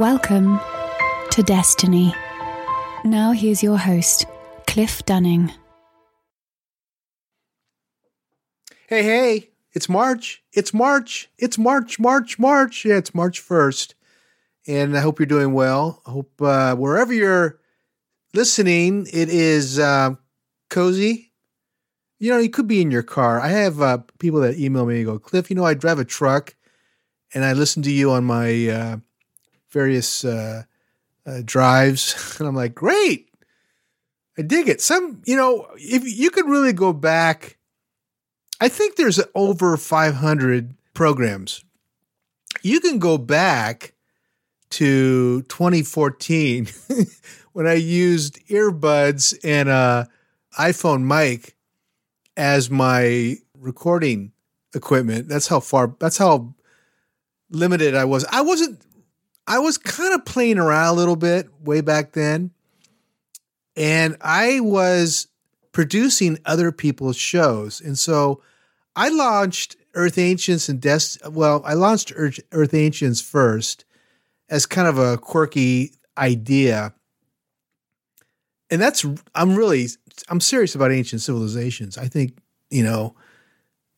Welcome to Destiny. Now here's your host, Cliff Dunning. Hey, hey, it's March. It's March. It's March, March, March. Yeah, it's March 1st. And I hope you're doing well. I hope uh, wherever you're listening, it is uh, cozy. You know, you could be in your car. I have uh, people that email me and go, Cliff, you know, I drive a truck and I listen to you on my uh, various uh, uh, drives. And I'm like, great. I dig it. Some, you know, if you could really go back, I think there's over 500 programs. You can go back to 2014 when I used earbuds and a iPhone mic as my recording equipment. That's how far, that's how limited I was. I wasn't I was kind of playing around a little bit way back then. And I was producing other people's shows. And so I launched Earth Ancients and Dest. Well, I launched Earth, Ancients first as kind of a quirky idea. And that's, I'm really, I'm serious about ancient civilizations. I think, you know,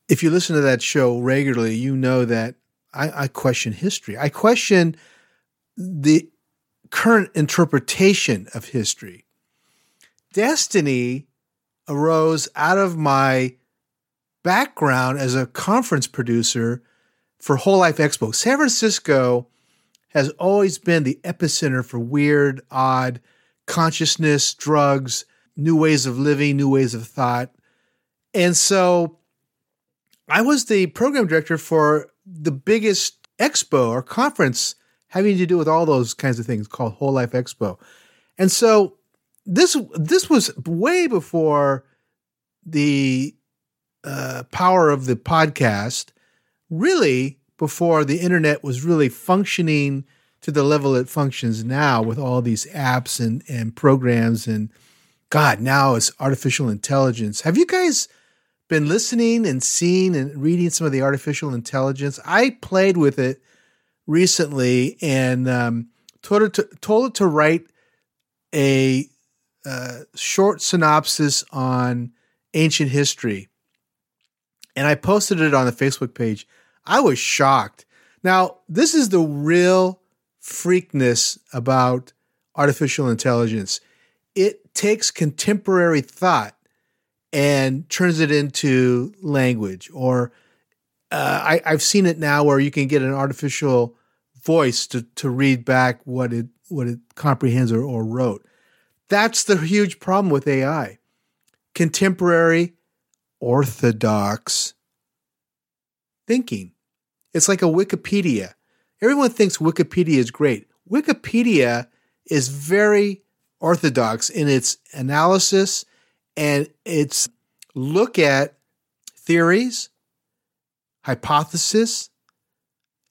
if you listen to that show regularly, you know that I, I question history. I question the current interpretation of history. Destiny arose out of my background as a conference producer for Whole Life Expo. San Francisco has always been the epicenter for weird, odd consciousness, drugs, new ways of living, new ways of thought. And so I was the program director for the biggest expo or conference having to do with all those kinds of things called Whole Life Expo. And so this this was way before the uh, power of the podcast, really before the internet was really functioning to the level it functions now with all these apps and, and programs and God, now it's artificial intelligence. Have you guys been listening and seeing and reading some of the artificial intelligence? I played with it recently and um, told it to, told it to write a uh, short synopsis on ancient history, and I posted it on the Facebook page. I was shocked. Now, this is the real freakness about artificial intelligence. It takes contemporary thought and turns it into language or uh, I, I've seen it now where you can get an artificial voice to, to read back what it what it comprehends or, or wrote. That's the huge problem with AI. Contemporary, orthodox thinking. It's like a Wikipedia. Everyone thinks Wikipedia is great. Wikipedia is very orthodox in its analysis and its look at theories, hypothesis,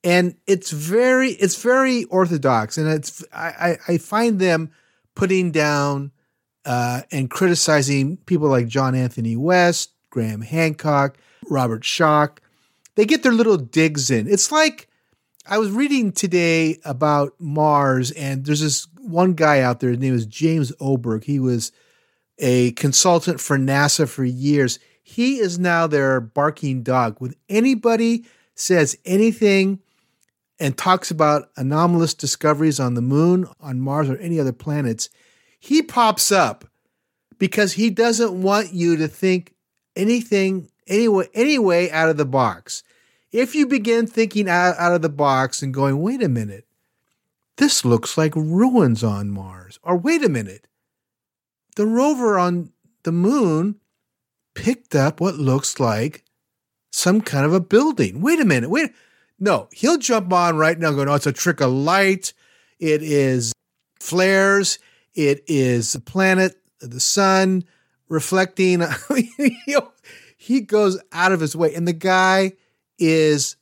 and it's very it's very orthodox, and it's I I, find them putting down uh, and criticizing people like John Anthony West, Graham Hancock, Robert Schoch. They get their little digs in. It's like I was reading today about Mars, and there's this one guy out there. His name is James Oberg. He was a consultant for NASA for years. He is now their barking dog. When anybody says anything and talks about anomalous discoveries on the moon, on Mars, or any other planets, he pops up because he doesn't want you to think anything anyway anyway out of the box. If you begin thinking out, out of the box and going, wait a minute, this looks like ruins on Mars, or wait a minute, the rover on the moon picked up what looks like some kind of a building. Wait a minute, wait. No, he'll jump on right now going, oh, it's a trick of light. It is flares. It is the planet, the sun reflecting. he goes out of his way. And the guy is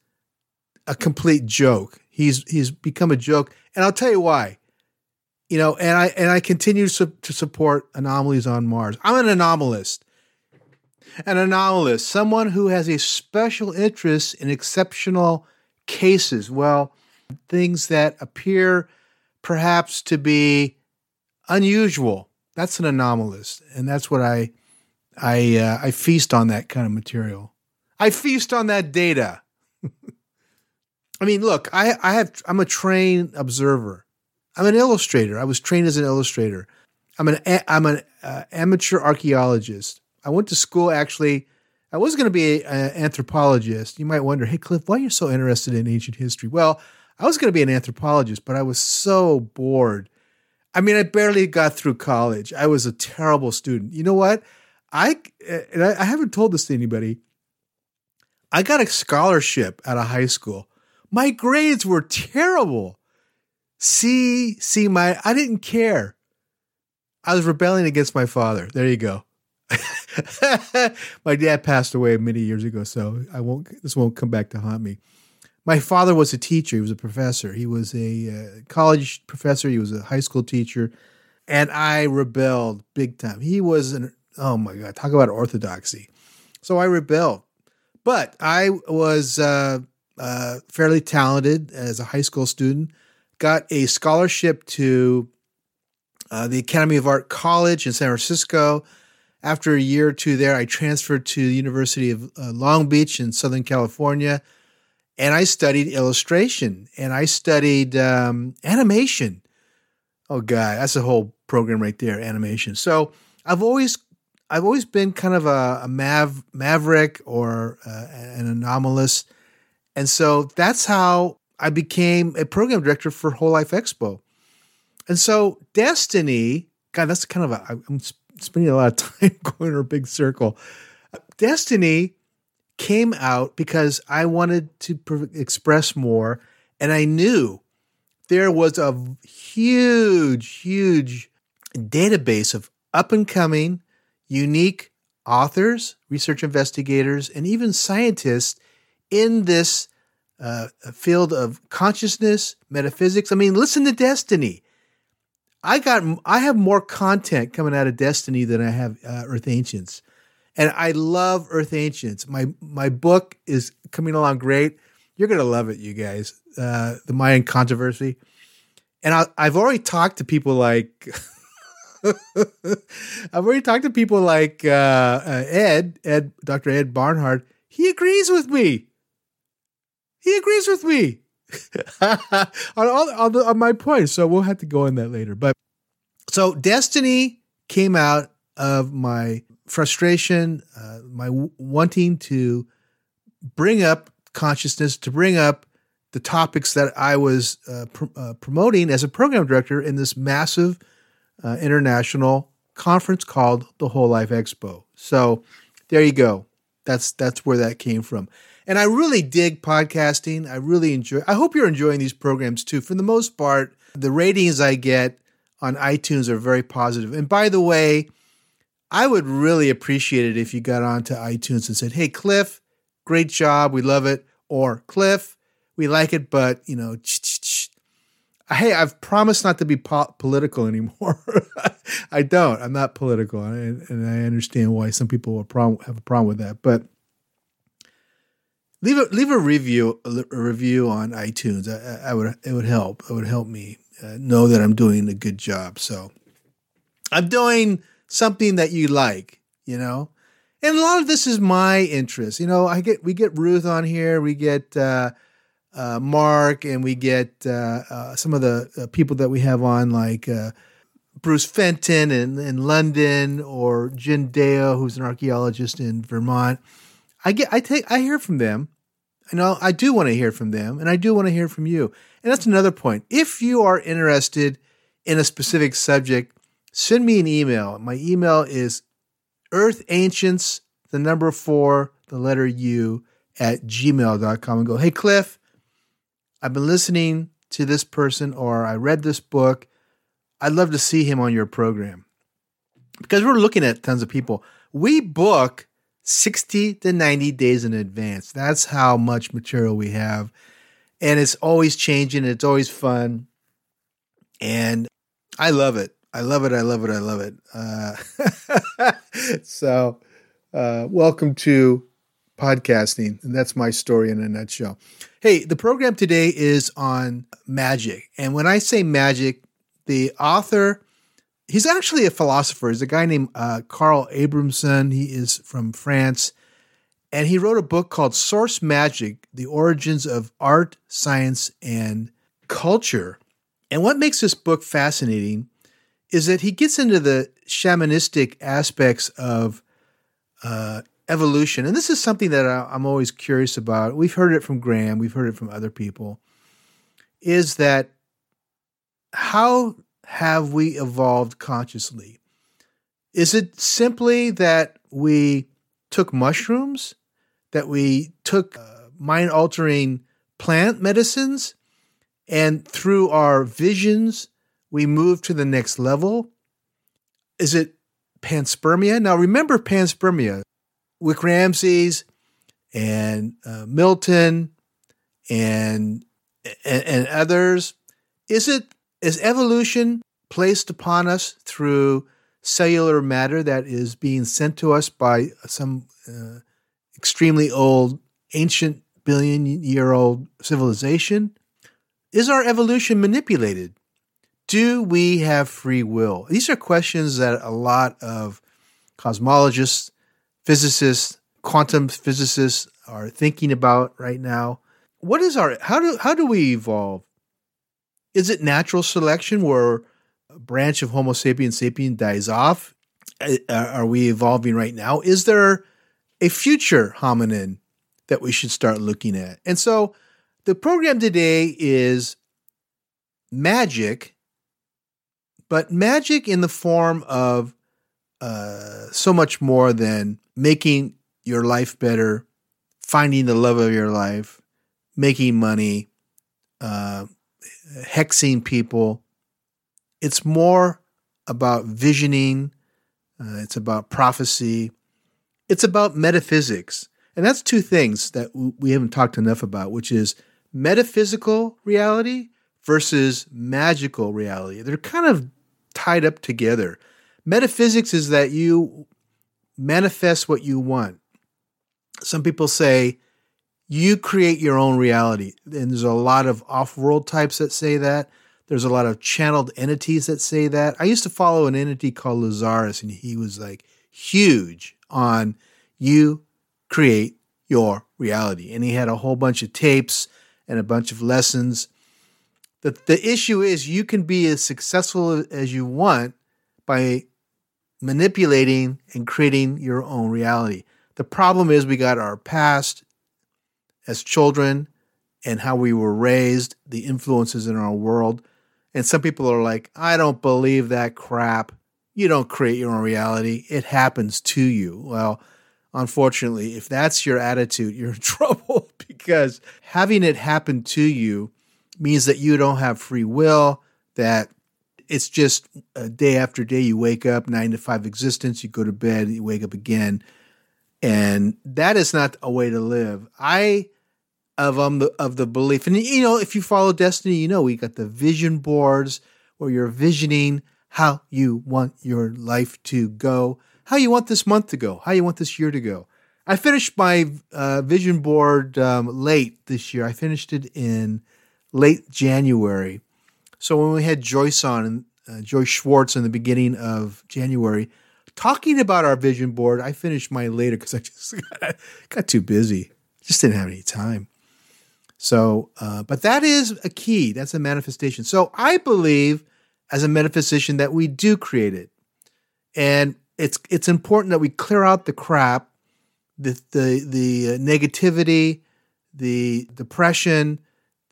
a complete joke. He's he's become a joke, and I'll tell you why. You know, and I and I continue to, to support anomalies on Mars. I'm an anomalist. An anomalist, someone who has a special interest in exceptional cases. Well, things that appear perhaps to be unusual. That's an anomalist, and that's what I I uh, I feast on that kind of material. I feast on that data. I mean, look, I, I have I'm a trained observer. I'm an illustrator. I was trained as an illustrator. I'm an I'm an uh, amateur archaeologist. I went to school actually. I was going to be an anthropologist. You might wonder, hey Cliff, why are you so interested in ancient history? Well, I was going to be an anthropologist, but I was so bored. I mean, I barely got through college. I was a terrible student. You know what? I and I haven't told this to anybody. I got a scholarship out of high school. My grades were terrible. See, see, my I didn't care. I was rebelling against my father. There you go. my dad passed away many years ago, so I won't. This won't come back to haunt me. My father was a teacher. He was a professor. He was a uh, college professor. He was a high school teacher, and I rebelled big time. He was an oh my god, talk about orthodoxy. So I rebelled. But I was uh, uh, fairly talented as a high school student. Got a scholarship to uh, the Academy of Art College in San Francisco. After a year or two there, I transferred to the University of uh, Long Beach in Southern California, and I studied illustration and I studied um, animation. Oh God, that's a whole program right there, animation. So I've always I've always been kind of a, a mav, maverick or uh, an anomalous. And so that's how I became a program director for Whole Life Expo. And so Destiny, God, that's kind of a, I'm spending a lot of time going in a big circle. Destiny came out because I wanted to express more. And I knew there was a huge, huge database of up and coming unique authors, research investigators, and even scientists in this uh, field of consciousness, metaphysics. I mean, listen to Destiny. I got I have more content coming out of Destiny than I have uh, Earth Ancients, and I love Earth Ancients. My my book is coming along great. You're gonna love it, you guys. Uh, the Mayan controversy, and I, I've already talked to people like I've already talked to people like uh, uh, Ed, Ed, Dr. Ed Barnhart. He agrees with me. He agrees with me on all on, the, on my point. So we'll have to go on that later. But so Destiny came out of my frustration, uh, my w- wanting to bring up consciousness, to bring up the topics that I was uh, pr- uh, promoting as a program director in this massive uh, international conference called the Whole Life Expo. So there you go. That's that's where that came from. And I really dig podcasting. I really enjoy. I hope you're enjoying these programs too. For the most part, the ratings I get on iTunes are very positive. And by the way, I would really appreciate it if you got onto iTunes and said, "Hey Cliff, great job. We love it." Or Cliff, we like it, but you know, hey, I've promised not to be po- political anymore. I don't. I'm not political, and, and, I understand why some people have a problem, have a problem with that. But leave a leave a review a, review on iTunes. I, I, would it would help. It would help me uh, know that I'm doing a good job. So I'm doing something that you like, you know. And a lot of this is my interest. You know, I get we get Ruth on here, we get uh, uh, Mark, and we get uh, uh some of the uh, people that we have on, like Bruce Fenton in, in London, or Jen Deo, who's an archaeologist in Vermont. I get I take I hear from them. You know, I do want to hear from them, and I do want to hear from you. And that's another point. If you are interested in a specific subject, send me an email. My email is Earth Ancients, the number four, the letter U, at gmail.com and go, hey, Cliff, I've been listening to this person or I read this book. I'd love to see him on your program. Because we're looking at tons of people. We book 60 to 90 days in advance. That's how much material we have. And it's always changing, it's always fun. And I love it. I love it. I love it. I love it. Uh, so, uh, welcome to podcasting. And that's my story in a nutshell. Hey, the program today is on magic. And when I say magic, the author, he's actually a philosopher. He's a guy named uh, Carl Abrahamsson. He is from France. And he wrote a book called Source Magic The Origins of Art, Science, and Culture. And what makes this book fascinating is that he gets into the shamanistic aspects of uh, evolution. And this is something that I, I'm always curious about. We've heard it from Graham, we've heard it from other people. Is that how have we evolved consciously? Is it simply that we took mushrooms, that we took uh, mind altering plant medicines, and through our visions, we move to the next level? Is it panspermia? Now, remember panspermia. Wick Ramses and uh, Milton and, and, and others. Is it is evolution placed upon us through cellular matter that is being sent to us by some uh, extremely old, ancient, billion year old civilization? Is our evolution manipulated? do we have free will? These are questions that a lot of cosmologists, physicists, quantum physicists are thinking about right now. What is our how do how do we evolve? Is it natural selection where a branch of Homo sapiens sapiens dies off? Uh, are we evolving right now? Is there a future hominin that we should start looking at? And so the program today is magic but magic in the form of uh, so much more than making your life better, finding the love of your life, making money, uh, hexing people. It's more about visioning, uh, it's about prophecy, it's about metaphysics. And that's two things that we haven't talked enough about, which is metaphysical reality versus magical reality. They're kind of tied up together. Metaphysics is that you manifest what you want. Some people say you create your own reality. And there's a lot of off world types that say that. There's a lot of channeled entities that say that. I used to follow an entity called Lazaris, and he was like huge on you create your reality. And he had a whole bunch of tapes and a bunch of lessons the, the issue is you can be as successful as you want by manipulating and creating your own reality. The problem is we got our past as children and how we were raised, the influences in our world. And some people are like, I don't believe that crap. You don't create your own reality, it happens to you. Well, unfortunately, if that's your attitude, you're in trouble because having it happen to you means that you don't have free will, that it's just a day after day you wake up, nine to five existence, you go to bed, you wake up again. And that is not a way to live. I of um the, of the belief. And you know, if you follow Destiny, you know we got the vision boards where you're visioning how you want your life to go, how you want this month to go, how you want this year to go. I finished my uh, vision board um, late this year. I finished it in late January. So when we had Joyce on, uh, Joyce Schwartz, in the beginning of January, talking about our vision board, I finished mine later because I just got, got, too busy. Just didn't have any time. So, uh, but that is a key. That's a manifestation. So I believe, as a metaphysician, that we do create it, and it's it's important that we clear out the crap, the the the uh, negativity, the depression,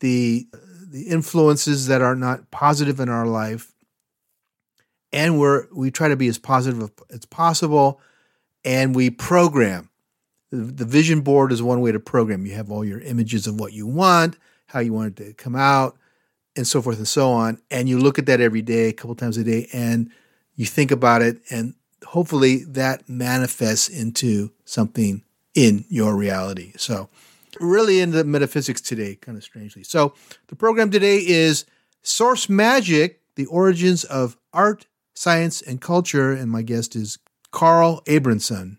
the the influences that are not positive in our life and we're we try to be as positive as possible and we program. The, the, vision board is one way to program. You have all your images of what you want how you want it to come out and so forth and so on and you look at that every day a couple times a day and you think about it and hopefully that manifests into something in your reality. So really into metaphysics today, kind of strangely. So the program today is Source Magic, the origins of art, science, and culture. And my guest is Carl Abrahamsson.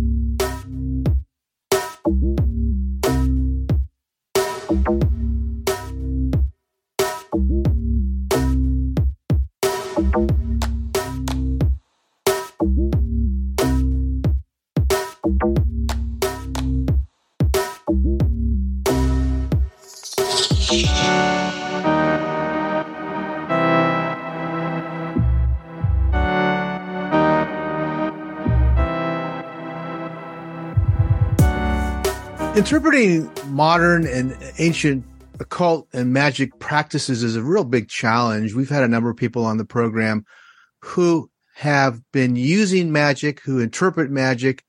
Interpreting modern and ancient occult and magic practices is a real big challenge. We've had a number of people on the program who have been using magic, who interpret magic.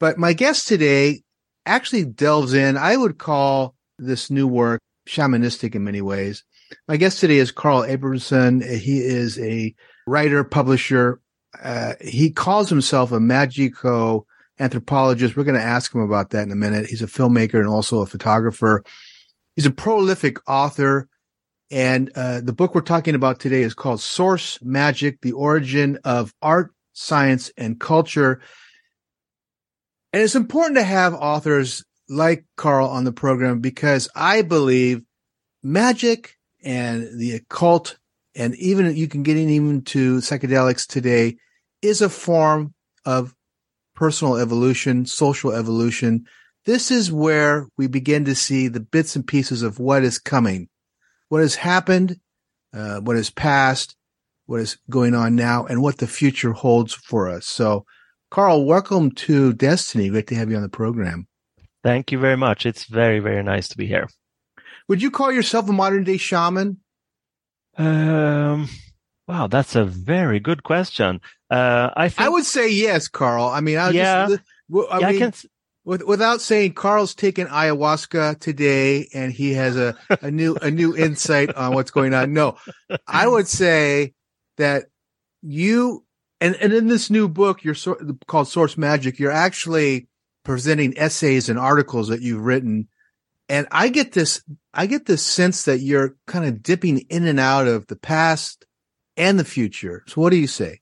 But my guest today actually delves in, I would call this new work shamanistic in many ways. My guest today is Carl Abrahamsson. He is a writer, publisher. Uh, he calls himself a magico anthropologist. We're going to ask him about that in a minute. He's a filmmaker and also a photographer. He's a prolific author. And uh, the book we're talking about today is called Source Magic, the origin of art, science, and culture. And it's important to have authors like Carl on the program because I believe magic and the occult and even you can get in even to psychedelics today is a form of personal evolution, social evolution. This is where we begin to see the bits and pieces of what is coming, what has happened, uh, what has passed, what is going on now, and what the future holds for us. So, Carl, welcome to Destiny. Great to have you on the program. Thank you very much. It's very, very nice to be here. Would you call yourself a modern day shaman? Um, Wow, that's a very good question. Uh, I think I would say yes, Carl. I mean, I Yeah. just, I Yeah, I mean, can with, without saying Carl's taken ayahuasca today and he has a, a new a new insight on what's going on. No, I would say that you and and in this new book, you're sort called Source Magic. You're actually presenting essays and articles that you've written, and I get this I get this sense that you're kind of dipping in and out of the past and the future. So, what do you say?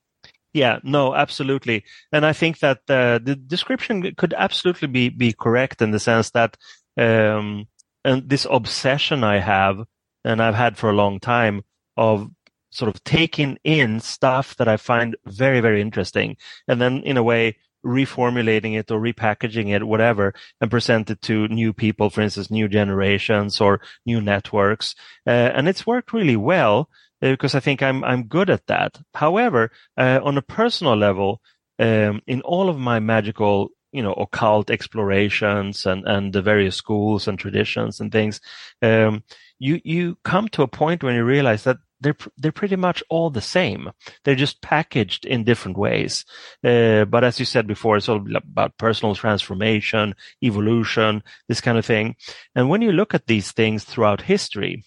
Yeah, no, absolutely. And I think that uh, the description could absolutely be, be correct in the sense that, um, and this obsession I have, and I've had for a long time of sort of taking in stuff that I find very, very interesting. And then in a way, reformulating it or repackaging it, whatever, and present it to new people, for instance, new generations or new networks. Uh, and it's worked really well because I think I'm I'm good at that. However, uh, on a personal level, um, in all of my magical, you know, occult explorations and and the various schools and traditions and things, um, you you come to a point when you realize that they're they're pretty much all the same. They're just packaged in different ways. Uh, but as you said before, it's all about personal transformation, evolution, this kind of thing. And when you look at these things throughout history,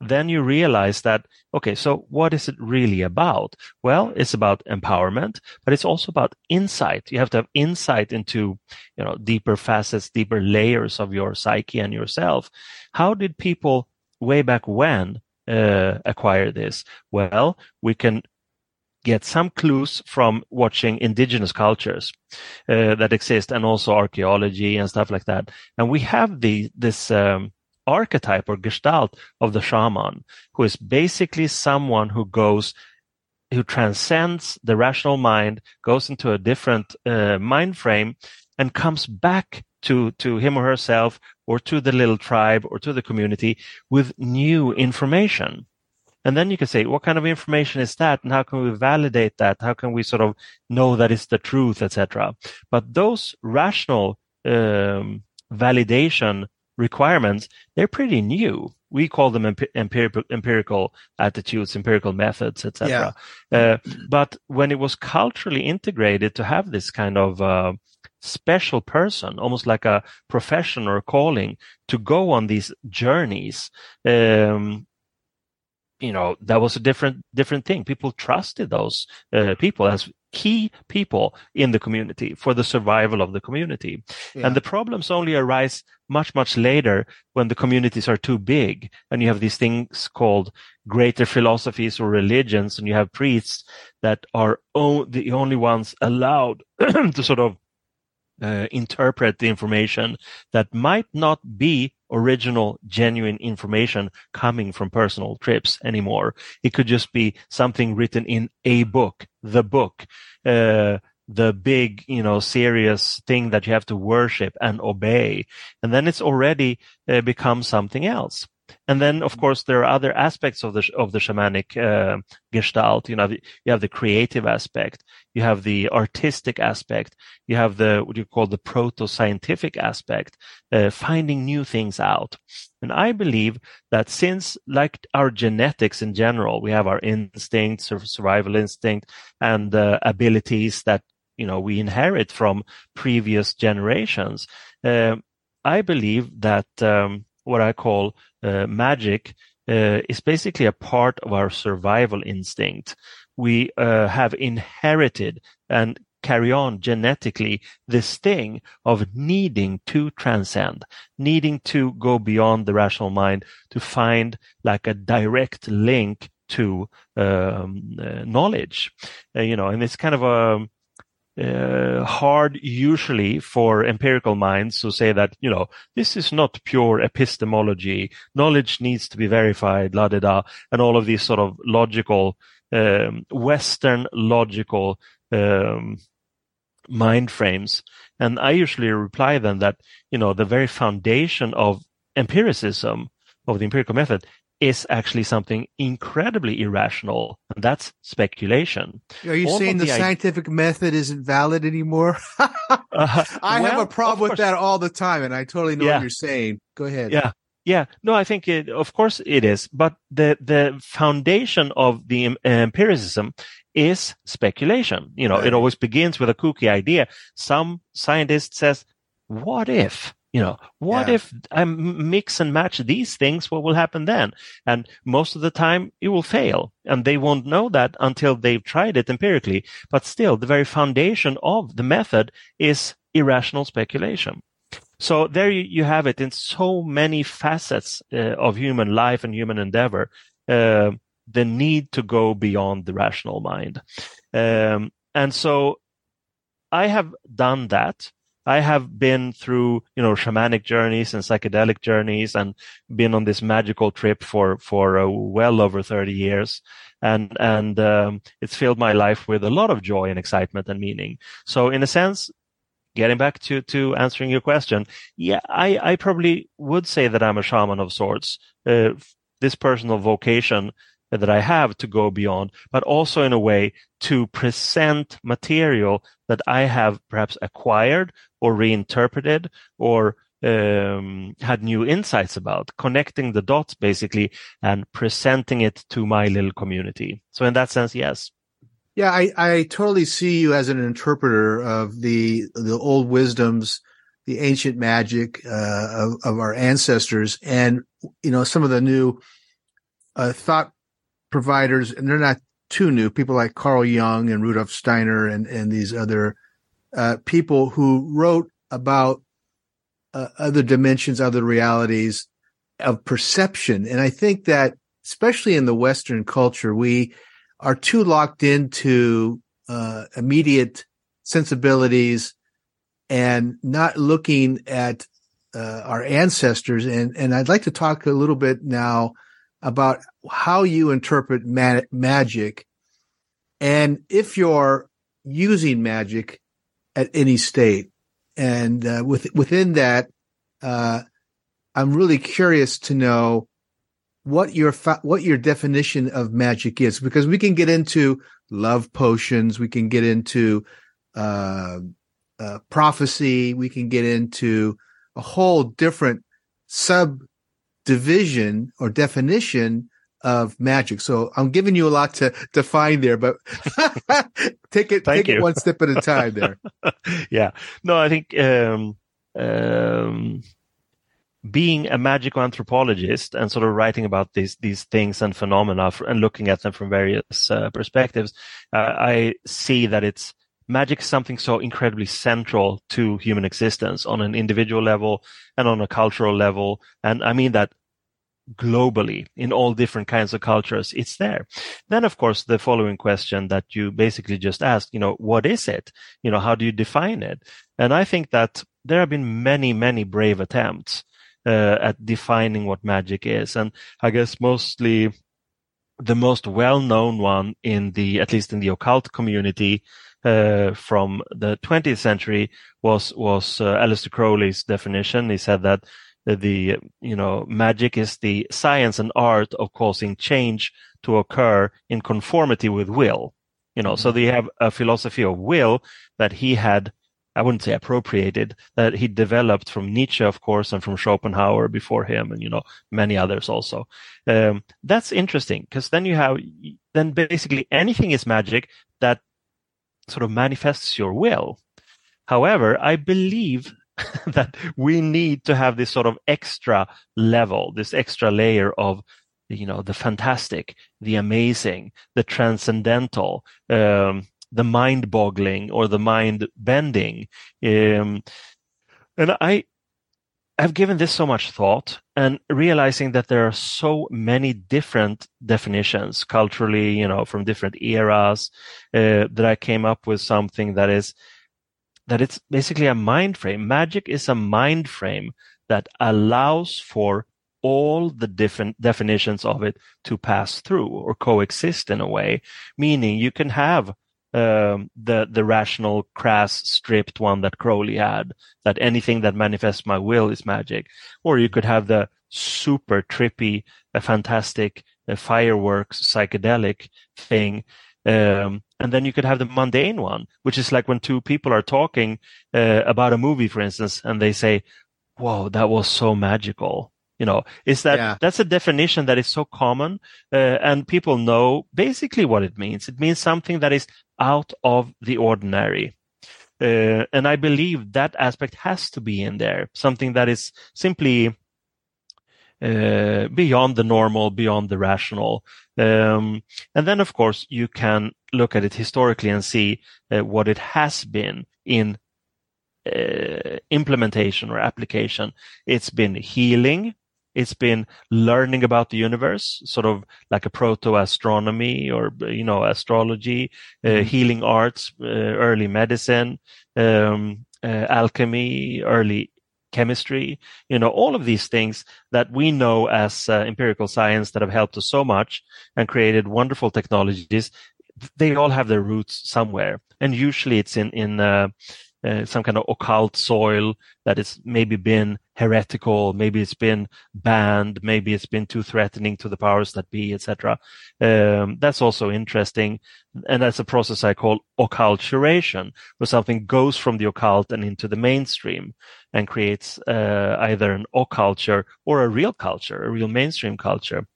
then you realize that, okay, so what is it really about? Well, it's about empowerment, but it's also about insight. You have to have insight into, you know, deeper facets, deeper layers of your psyche and yourself. How did people way back when uh, acquire this? Well, we can get some clues from watching indigenous cultures uh, that exist and also archaeology and stuff like that. And we have the this um, archetype or gestalt of the shaman, who is basically someone who goes who transcends the rational mind, goes into a different uh, mind frame, and comes back to to him or herself or to the little tribe or to the community with new information. And then you can say, what kind of information is that? And how can we validate that? How can we sort of know that it's the truth, etc.? But those rational um, validation requirements, they're pretty new. We call them empi- empirical, empirical attitudes, empirical methods, etc. Uh, but when it was culturally integrated to have this kind of uh, special person, almost like a profession or a calling, to go on these journeys, um, you know, that was a different different thing. People trusted those uh, people as key people in the community for the survival of the community. Yeah. And the problems only arise much, much later when the communities are too big and you have these things called greater philosophies or religions and you have priests that are o- the only ones allowed to sort of uh, interpret the information that might not be original, genuine information coming from personal trips anymore. It could just be something written in a book, the book, uh, the big, you know, serious thing that you have to worship and obey. And then it's already uh, become something else. And then, of course, there are other aspects of the of the shamanic uh, gestalt. You know, the, you have the creative aspect, you have the artistic aspect, you have the what you call the proto-scientific aspect, uh, finding new things out. And I believe that since, like our genetics in general, we have our instincts, sur- survival instinct, and uh, abilities that you know we inherit from previous generations. Uh, I believe that um, what I call uh, magic uh, is basically a part of our survival instinct. We uh, have inherited and carry on genetically this thing of needing to transcend, needing to go beyond the rational mind to find like a direct link to um, uh, knowledge. Uh, you know, and it's kind of a uh, hard usually for empirical minds to say that, you know, this is not pure epistemology. Knowledge needs to be verified, la da da, and all of these sort of logical, um, Western logical, um, mind frames. And I usually reply then that, you know, the very foundation of empiricism, of the empirical method, is actually something incredibly irrational, and that's speculation. Are you All saying the, i- scientific method isn't valid anymore? Uh, I have a problem with course. that all the time, and I totally know Yeah. what you're saying. Go ahead. Yeah. Yeah, no, I think it, of course it is, but the the foundation of the em- empiricism is speculation. You know, it always begins with a kooky idea. Some scientist says, "What if?" You know, what Yeah. if I mix and match these things? What will happen then? And most of the time, it will fail, and they won't know that until they've tried it empirically. But still, the very foundation of the method is irrational speculation. So there you, you have it in so many facets uh, of human life and human endeavor. Uh, the need to go beyond the rational mind. Um, and so I have done that. I have been through, you know, shamanic journeys and psychedelic journeys and been on this magical trip for, for uh, well over 30 years. And, and, um, it's filled my life with a lot of joy and excitement and meaning. So in a sense, getting back to, to answering your question, yeah, I, I probably would say that I'm a shaman of sorts. Uh, this personal vocation that I have to go beyond, but also in a way to present material that I have perhaps acquired or reinterpreted or um, had new insights about, connecting the dots basically and presenting it to my little community. So in that sense, yes. Yeah, I, I totally see you as an interpreter of the the old wisdoms, the ancient magic uh, of, of our ancestors, and you know some of the new uh, thought providers, and they're not too new. People like Carl Jung and Rudolf Steiner and and these other uh, people who wrote about uh, other dimensions, other realities of perception, and I think that especially in the Western culture, we are too locked into uh, immediate sensibilities and not looking at uh, our ancestors. And and I'd like to talk a little bit now about how you interpret ma- magic, and if you're using magic at any state. And uh, with, within that, uh, I'm really curious to know what your fa- what your definition of magic is because we can get into love potions we can get into uh, uh, prophecy we can get into a whole different subdivision or definition of magic. So i'm giving you a lot to define there but take it take it one step at a time there. Yeah. No, I think um, um, being a magical anthropologist and sort of writing about these these things and phenomena f- and looking at them from various uh, perspectives, uh, I see that it's magic is something so incredibly central to human existence on an individual level and on a cultural level, and I mean that globally in all different kinds of cultures it's there. Then of course the following question that you basically just asked you know what is it? You know how do you define it? And i think that there have been many many brave attempts uh, at defining what magic is. And i guess mostly the most well-known one in the at least in the occult community uh, from the 20th century was was uh, Aleister Crowley's definition. He said that the you know magic is the science and art of causing change to occur in conformity with will. You know, so they have a philosophy of will that he had. I wouldn't say appropriated that he developed from Nietzsche, of course, and from Schopenhauer before him, and you know many others also. Um, that's interesting because then you have then basically anything is magic that sort of manifests your will. However, I believe that we need to have this sort of extra level, this extra layer of, you know, the fantastic, the amazing, the transcendental, um, the mind boggling or the mind bending. Um, and I, I've given this so much thought and realizing that there are so many different definitions culturally, you know, from different eras, uh, that I came up with something that is, that it's basically a mind frame. Magic is a mind frame that allows for all the different definitions of it to pass through or coexist in a way, meaning you can have um, the the rational, crass, stripped one that Crowley had. That anything that manifests my will is magic, or you could have the super trippy, uh, fantastic uh, fireworks, psychedelic thing. Um, and then you could have the mundane one, which is like when two people are talking uh, about a movie, for instance, and they say, "Whoa, that was so magical." You know, is that Yeah. that's a definition that is so common, uh, and people know basically what it means. It means something that is out of the ordinary. Uh, and I believe that aspect has to be in there, something that is simply uh, beyond the normal, beyond the rational. Um, and then, of course, you can look at it historically and see uh, what it has been in uh, implementation or application. It's been healing. It's been learning about the universe, sort of like a proto astronomy or, you know, astrology, uh, healing arts, uh, early medicine, um, uh, alchemy, early chemistry, you know, all of these things that we know as uh, empirical science that have helped us so much and created wonderful technologies. They all have their roots somewhere. And usually it's in, in, uh, uh, some kind of occult soil that has maybe been heretical, maybe it's been banned, maybe it's been too threatening to the powers that be, etc. Um, that's also interesting, and that's a process I call occulturation, where something goes from the occult and into the mainstream and creates uh, either an occulture or a real culture, a real mainstream culture.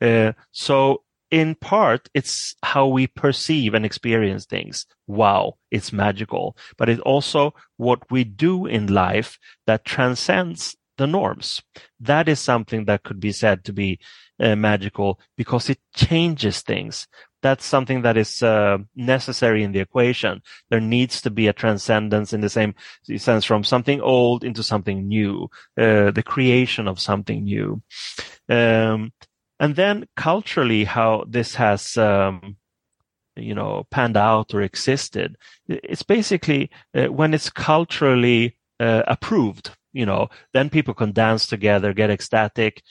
Uh, so in part, it's how we perceive and experience things. Wow, it's magical. But it's also what we do in life that transcends the norms. That is something that could be said to be uh, magical because it changes things. That's something that is uh, necessary in the equation. There needs to be a transcendence in the same sense from something old into something new, uh, the creation of something new. Um, and then culturally, how this has, um, you know, panned out or existed. It's basically uh, when it's culturally uh, approved, you know, then people can dance together, get ecstatic.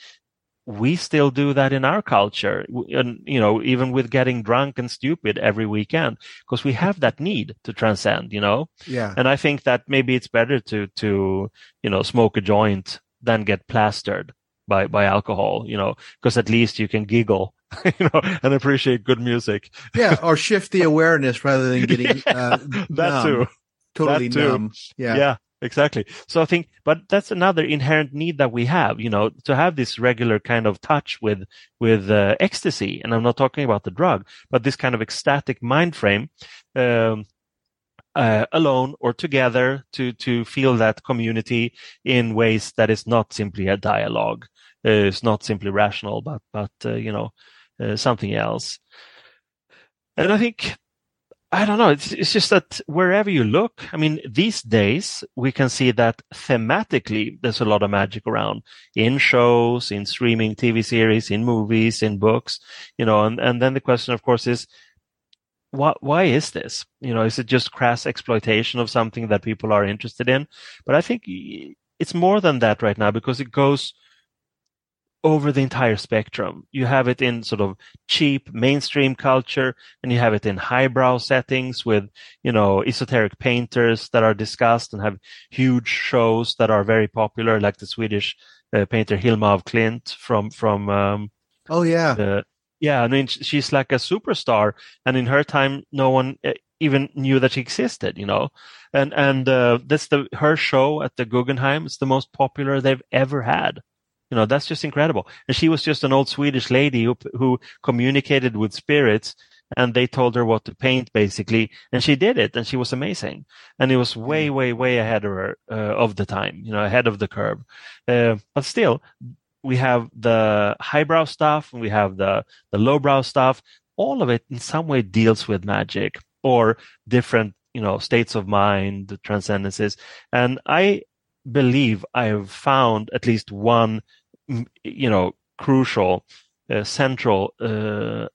We still do that in our culture, and you know, even with getting drunk and stupid every weekend, because we have that need to transcend, you know. Yeah. And I think that maybe it's better to to you know smoke a joint than get plastered by by alcohol, you know, because at least you can giggle, you know, and appreciate good music. yeah, or shift the awareness rather than getting uh, that numb. too, totally That too. numb. Yeah. yeah, exactly. So I think, but that's another inherent need that we have, you know, to have this regular kind of touch with with uh, ecstasy, and I'm not talking about the drug, but this kind of ecstatic mind frame. Um, uh, alone or together to to feel that community in ways that is not simply a dialogue. Uh, it's not simply rational, but but uh, you know uh, something else. And I think I don't know. It's it's just that wherever you look, I mean, these days we can see that thematically there's a lot of magic around in shows, in streaming TV series, in movies, in books, you know. And and then the question, of course, is why, why is this? You know, is it just crass exploitation of something that people are interested in? But I think it's more than that right now because it goes over the entire spectrum. You have it in sort of cheap mainstream culture and you have it in highbrow settings with, you know, esoteric painters that are discussed and have huge shows that are very popular, like the Swedish uh, painter Hilma af Klint from, from, um, Oh yeah. uh, yeah, I mean, she's like a superstar, and in her time, no one uh, even knew that she existed, you know. And and uh, that's the her show at the Guggenheim. It's the most popular they've ever had. You know, that's just incredible. And she was just an old Swedish lady who who communicated with spirits, and they told her what to paint, basically, and she did it, and she was amazing. And it was way, way, way ahead of her uh, of the time, you know, ahead of the curve. Uh, but still, we have the highbrow stuff and we have the the lowbrow stuff all of it in some way deals with magic or different you know states of mind transcendences and i believe i've found at least one mm, you know crucial uh, central uh,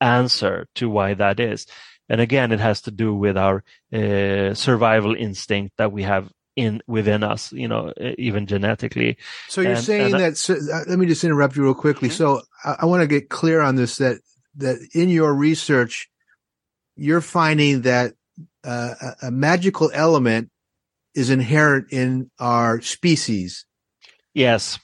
answer to why that is and again it has to do with our uh, survival instinct that we have in within us you know even genetically So you're And- saying and that? So, uh, let me just interrupt you real quickly. So I, I want to get clear on this. That that in your research, you're finding that uh, a magical element is inherent in our species. Yes,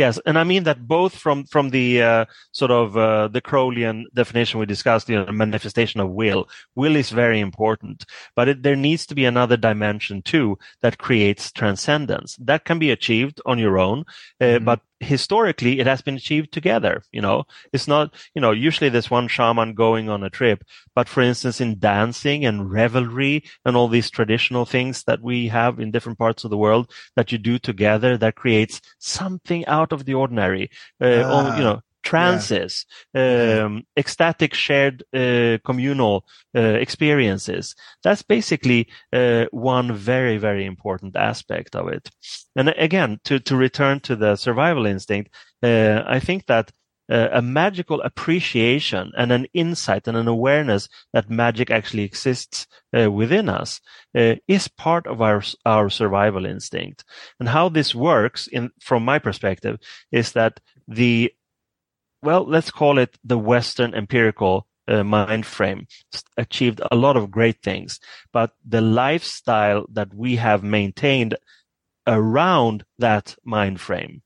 yes, and I mean that both from from the uh, sort of uh, the Crowleyan definition we discussed, you know, manifestation of will. Will is very important, but it, there needs to be another dimension too that creates transcendence. That can be achieved on your own, uh, but historically it has been achieved together you know? It's not you know usually there's one shaman going on a trip but for instance in dancing and revelry and all these traditional things that we have in different parts of the world that you do together that creates something out of the ordinary. Uh, all, you know trances, um, ecstatic shared uh, communal uh, experiences. That's basically uh, one very, very important aspect of it. And again, to, to return to the survival instinct, uh, I think that uh, a magical appreciation and an insight and an awareness that magic actually exists uh, within us is part of our our survival instinct. And how this works, in from my perspective, is that the well, let's call it the Western empirical uh, mind frame. Achieved a lot of great things, but the lifestyle that we have maintained around that mind frame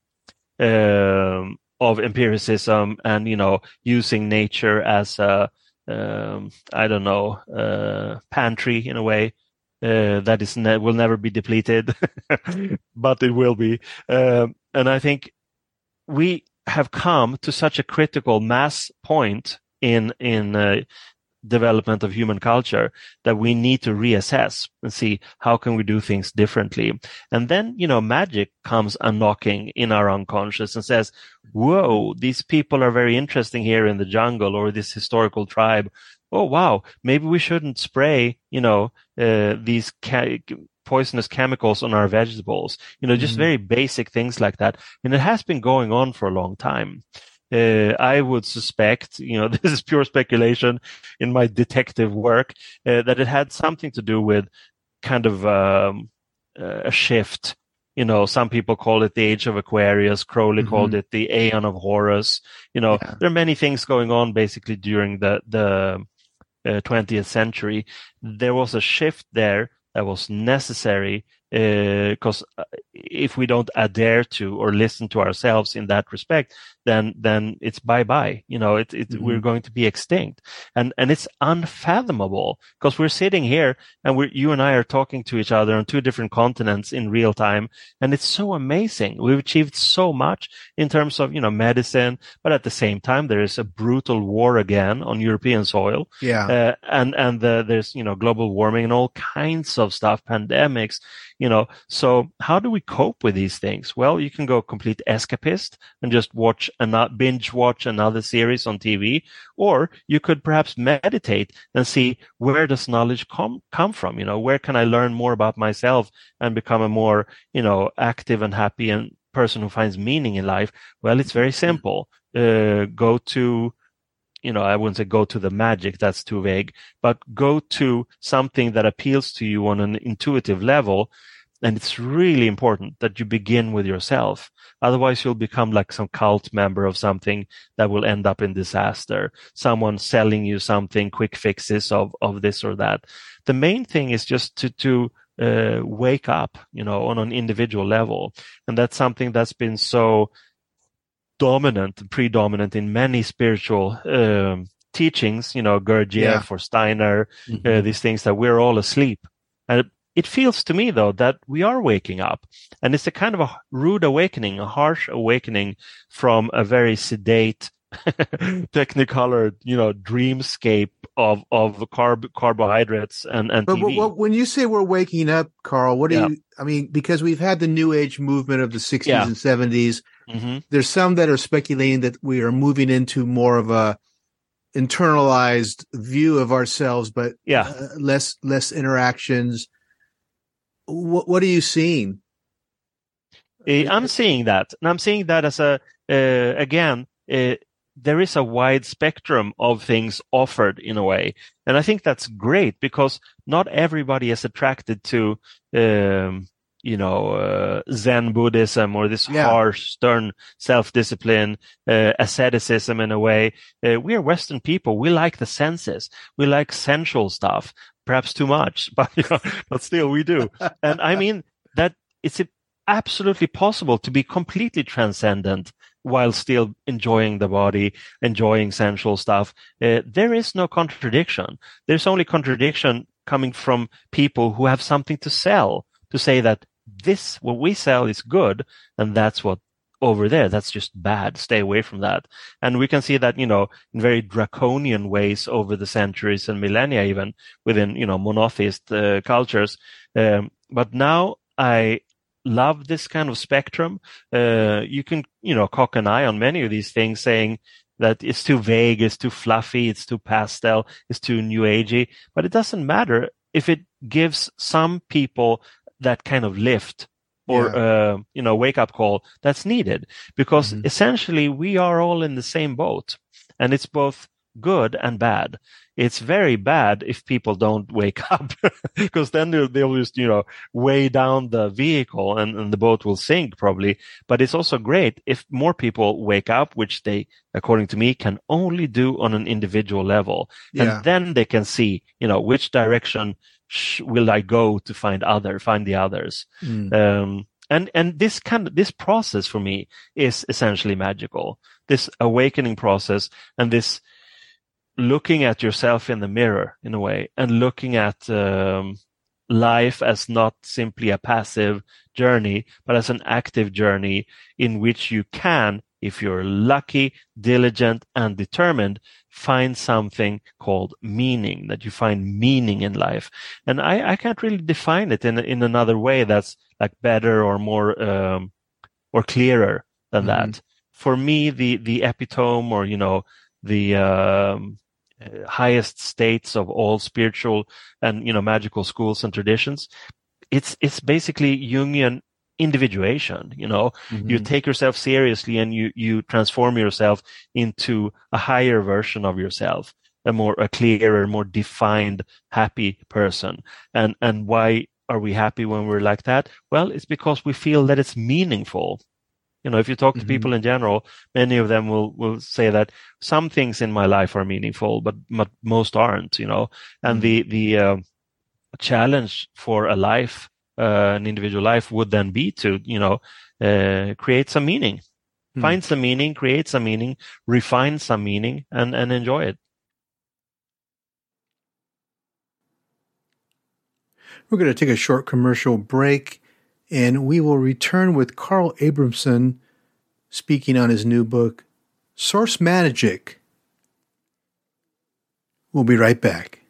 um, of empiricism and you know using nature as a um, I don't know uh, pantry in a way uh, that is ne- will never be depleted, but it will be, um, and I think we have come to such a critical mass point in in uh, development of human culture that we need to reassess and see how can we do things differently. And then you know magic comes a knocking in our unconscious and says whoa these people are very interesting here in the jungle or this historical tribe. Oh wow maybe we shouldn't spray you know uh, these ca- poisonous chemicals on our vegetables, you know, just mm. very basic things like that. And it has been going on for a long time. Uh, I would suspect, you know, this is pure speculation in my detective work, uh, that it had something to do with kind of um, a shift. You know, some people call it the age of Aquarius. Crowley mm-hmm. called it the Aeon of Horus. You know, yeah. there are many things going on basically during the the uh, 20th century. There was a shift there that was necessary because uh, if we don't adhere to or listen to ourselves in that respect, then then it's bye bye. You know, it, it mm-hmm. we're going to be extinct, and and it's unfathomable because we're sitting here and we you and I are talking to each other on two different continents in real time, and it's so amazing. We've achieved so much in terms of you know medicine, but at the same time there is a brutal war again on European soil. Yeah, uh, and and the, there's you know global warming and all kinds of stuff, pandemics you know so how do we cope with these things well you can go complete escapist and just watch and not binge watch another series on tv or you could perhaps meditate and see where does knowledge come come from you know where can i learn more about myself and become a more you know active and happy and person who finds meaning in life well it's very simple uh, go to you know, I wouldn't say go to the magic, that's too vague, but go to something that appeals to you on an intuitive level. And it's really important that you begin with yourself. Otherwise, you'll become like some cult member of something that will end up in disaster. Someone selling you something, quick fixes of, of this or that. The main thing is just to, to, uh, wake up, you know, on an individual level. And that's something that's been so dominant, predominant in many spiritual um, teachings, you know, Gurdjieff yeah. or Steiner, uh, mm-hmm. uh, these things that we're all asleep. It feels to me though that we are waking up and it's a kind of a rude awakening, a harsh awakening from a very sedate, technicolor, you know, dreamscape of, of carb, carbohydrates and, and but, TV. But, when you say we're waking up, Carl, what do yeah. you, I mean, because we've had the new age movement of the sixties yeah. and 70s Mm-hmm. There's some that are speculating that we are moving into more of a internalized view of ourselves, but yeah, uh, less less interactions. What what are you seeing? Eh, I'm seeing that, and I'm seeing that as a uh, again. Uh, there is a wide spectrum of things offered in a way. And I think that's great because not everybody is attracted to um, you know, uh, Zen Buddhism or this yeah. harsh, stern self-discipline, uh, asceticism in a way. Uh, we are Western people. We like the senses. We like sensual stuff, perhaps too much, but, you know, but still we do. and I mean that it's absolutely possible to be completely transcendent while still enjoying the body, enjoying sensual stuff. Uh, there is no contradiction. There's only contradiction coming from people who have something to sell to say that this what we sell is good and that's what over there. That's just bad. Stay away from that. And we can see that, you know, in very draconian ways over the centuries and millennia, even within, you know, monotheist uh, cultures. Um, but now I love this kind of spectrum. Uh, you can, you know, cock an eye on many of these things saying that it's too vague, it's too fluffy, it's too pastel, it's too new agey, but it doesn't matter if it gives some people that kind of lift or yeah. uh, you know wake up call that's needed because mm-hmm. essentially we are all in the same boat and it's both good and bad it's very bad if people don't wake up because then they'll, they'll, just you know weigh down the vehicle and, and the boat will sink probably but it's also great if more people wake up which they according to me can only do on an individual level yeah. and then they can see you know which direction will I go to find other, find the others? Mm. Um, and, and this kind of, this process for me is essentially magical. This awakening process and this looking at yourself in the mirror in a way and looking at, um, life as not simply a passive journey, but as an active journey in which you can, if you're lucky, diligent and determined, find something called meaning, that you find meaning in life. And I, I can't really define it in, in another way that's like better or more, um, or clearer than mm-hmm. that. For me, the, the epitome or, you know, the, um, highest states of all spiritual and, you know, magical schools and traditions, it's, it's basically Jungian individuation you know? Mm-hmm. you take yourself seriously and you you transform yourself into a higher version of yourself a more a clearer more defined happy person. And and why are we happy when we're like that? Well it's because we feel that it's meaningful you know if you talk to mm-hmm. people in general many of them will will say that some things in my life are meaningful but, but most aren't you know and mm-hmm. the the uh, challenge for a life uh, an individual life would then be to, you know, uh, create some meaning, hmm. find some meaning, create some meaning, refine some meaning, and and enjoy it. We're going to take a short commercial break, and we will return with Carl Abrahamsson speaking on his new book, Source Magic. We'll be right back.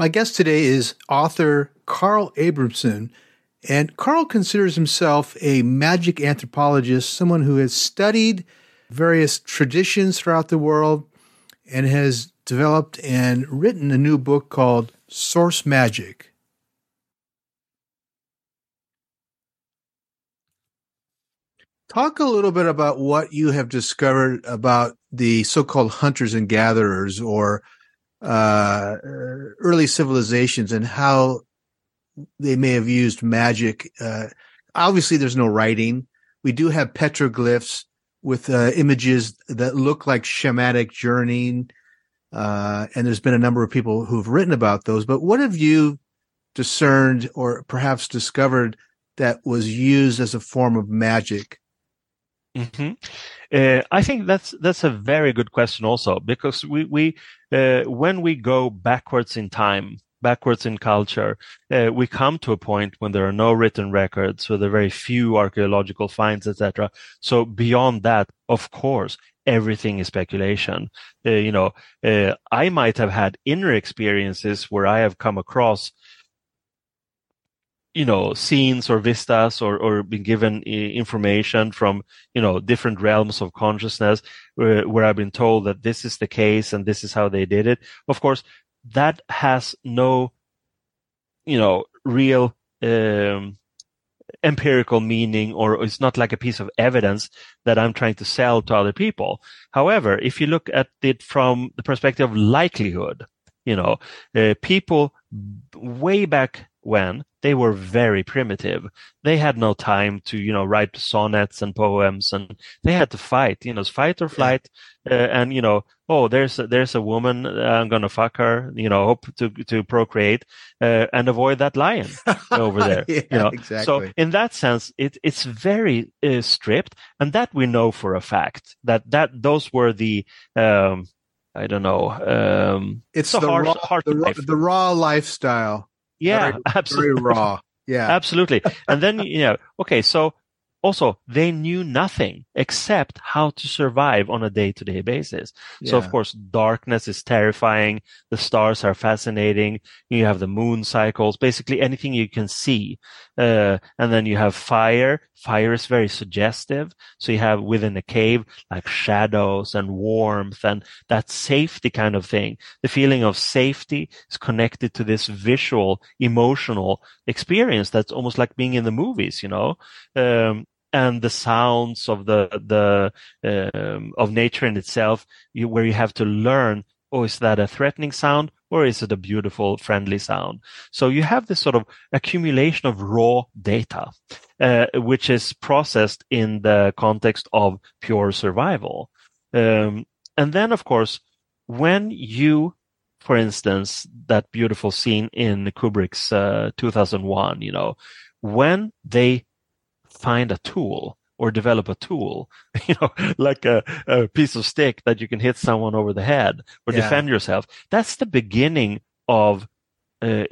My guest today is author Carl Abrahamsson. And Carl considers himself a magic anthropologist, someone who has studied various traditions throughout the world and has developed and written a new book called Source Magic. Talk a little bit about what you have discovered about the so called hunters and gatherers or uh, early civilizations and how they may have used magic. Uh, obviously, there's no writing. We do have petroglyphs with uh, images that look like shamanic journeying. Uh, and there's been a number of people who've written about those. But what have you discerned or perhaps discovered that was used as a form of magic? Mm-hmm. Uh, I think that's that's a very good question also because we we uh, when we go backwards in time, backwards in culture, uh, we come to a point when there are no written records, where there are very few archaeological finds, etc. So beyond that, of course, everything is speculation. Uh, you know, uh, I might have had inner experiences where I have come across you know scenes or vistas or or been given information from you know different realms of consciousness where, where I've been told that this is the case and this is how they did it. Of course, that has no you know real um, empirical meaning or it's not like a piece of evidence that I'm trying to sell to other people. However, if you look at it from the perspective of likelihood, you know, uh, people way back when they were very primitive. They had no time to, you know, write sonnets and poems and they had to fight, you know, fight or flight. Uh, and, you know, oh, there's a, there's a woman, uh, I'm going to fuck her, you know, hope to, to procreate, uh, and avoid that lion over there. yeah, you know, exactly. so in that sense, it, it's very uh, stripped and that we know for a fact that, that those were the, um, I don't know, um, it's the, harsh, raw, harsh the, raw, the raw lifestyle. Yeah, very, absolutely. Very raw. Yeah. Absolutely. And then, you know, okay, so also they knew nothing except how to survive on a day to day basis. So of course, darkness is terrifying. The stars are fascinating. You have the moon cycles, basically anything you can see. Uh, and then you have fire. Fire is very suggestive. So you have within a cave, like shadows and warmth and that safety kind of thing. The feeling of safety is connected to this visual, emotional experience that's almost like being in the movies, you know? Um, and the sounds of the the um, of nature in itself, you, where you have to learn. Oh, is that a threatening sound or is it a beautiful, friendly sound? So you have this sort of accumulation of raw data, uh, which is processed in the context of pure survival. Um, and then, of course, when you, for instance, that beautiful scene in Kubrick's uh, 2001, you know, when they find a tool or develop a tool, you know, like a, a piece of stick that you can hit someone over the head or Yeah. defend yourself. That's the beginning of uh,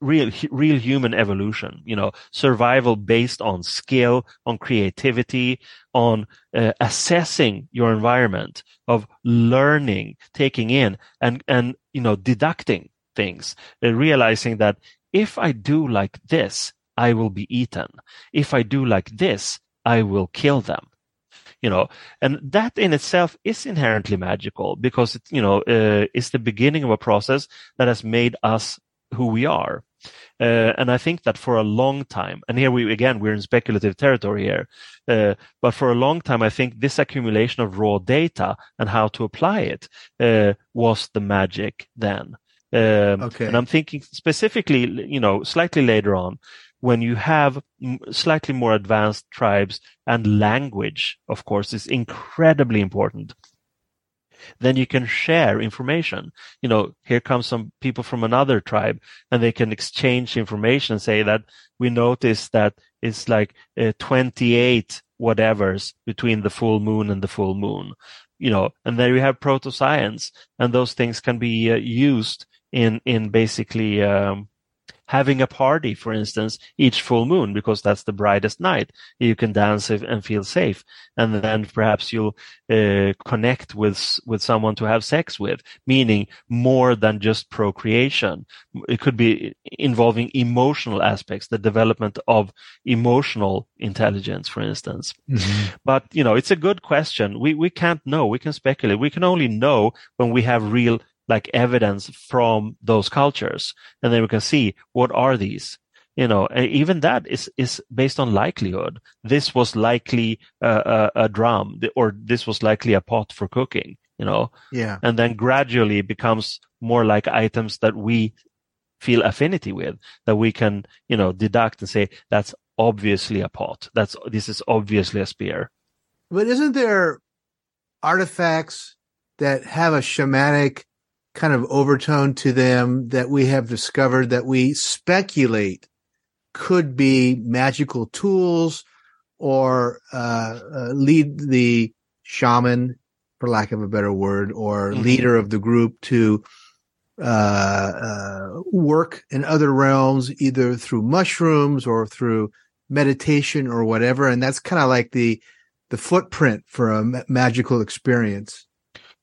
real real human evolution. You know, survival based on skill, on creativity, on uh, assessing your environment, of learning, taking in, and and you know, deducting things, uh, realizing that if I do like this, I will be eaten. If I do like this, I will kill them you know and that in itself is inherently magical because it you know uh, it's the beginning of a process that has made us who we are uh, and i think that for a long time and here we again we're in speculative territory here uh, but for a long time i think this accumulation of raw data and how to apply it uh, was the magic then um, Okay. and i'm thinking specifically you know slightly later on when you have slightly more advanced tribes and language, of course, is incredibly important. Then you can share information. You know, here comes some people from another tribe and they can exchange information say that we notice that it's like uh, 28 whatevers between the full moon and the full moon. You know, and there you have proto science and those things can be uh, used in, in basically, um, having a party, for instance, each full moon, because that's the brightest night. You can dance and feel safe. And then perhaps you'll uh, connect with, with someone to have sex with, meaning more than just procreation. It could be involving emotional aspects, the development of emotional intelligence, for instance. But, you know, it's a good question. We, we can't know. We can speculate. We can only know when we have real like evidence from those cultures. And then we can see what are these? You know, and even that is, is based on likelihood. This was likely a, a, a drum or this was likely a pot for cooking, you know, Yeah. and then gradually it becomes more like items that we feel affinity with that we can, you know, deduct and say that's obviously a pot. That's, this is obviously a spear. But isn't there artifacts that have a shamanic kind of overtone to them that we have discovered that we speculate could be magical tools or uh, uh, lead the shaman, for lack of a better word, or Mhm. leader of the group to uh, uh, work in other realms, either through mushrooms or through meditation or whatever. And that's kind of like the the footprint for a ma- magical experience.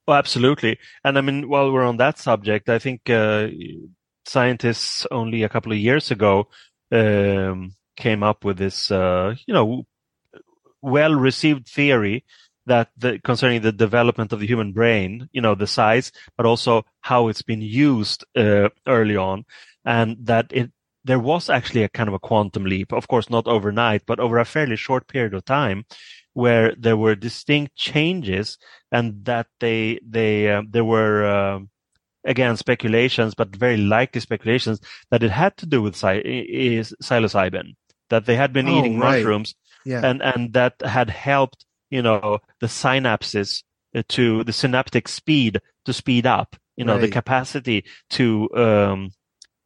Oh, absolutely. And I mean, while we're on that subject, I think uh, scientists only a couple of years ago um, came up with this, uh, you know, well-received theory that the, concerning the development of the human brain, you know, the size, but also how it's been used uh, early on, and that it there was actually a kind of a quantum leap, of course, not overnight, but over a fairly short period of time where there were distinct changes and that they, they, uh, there were, uh, again, speculations, but very likely speculations that it had to do with is psilocybin, that they had been Oh, eating right. mushrooms Yeah. and, and that had helped, you know, the synapses uh, to the synaptic speed to speed up, you know, the capacity to, um,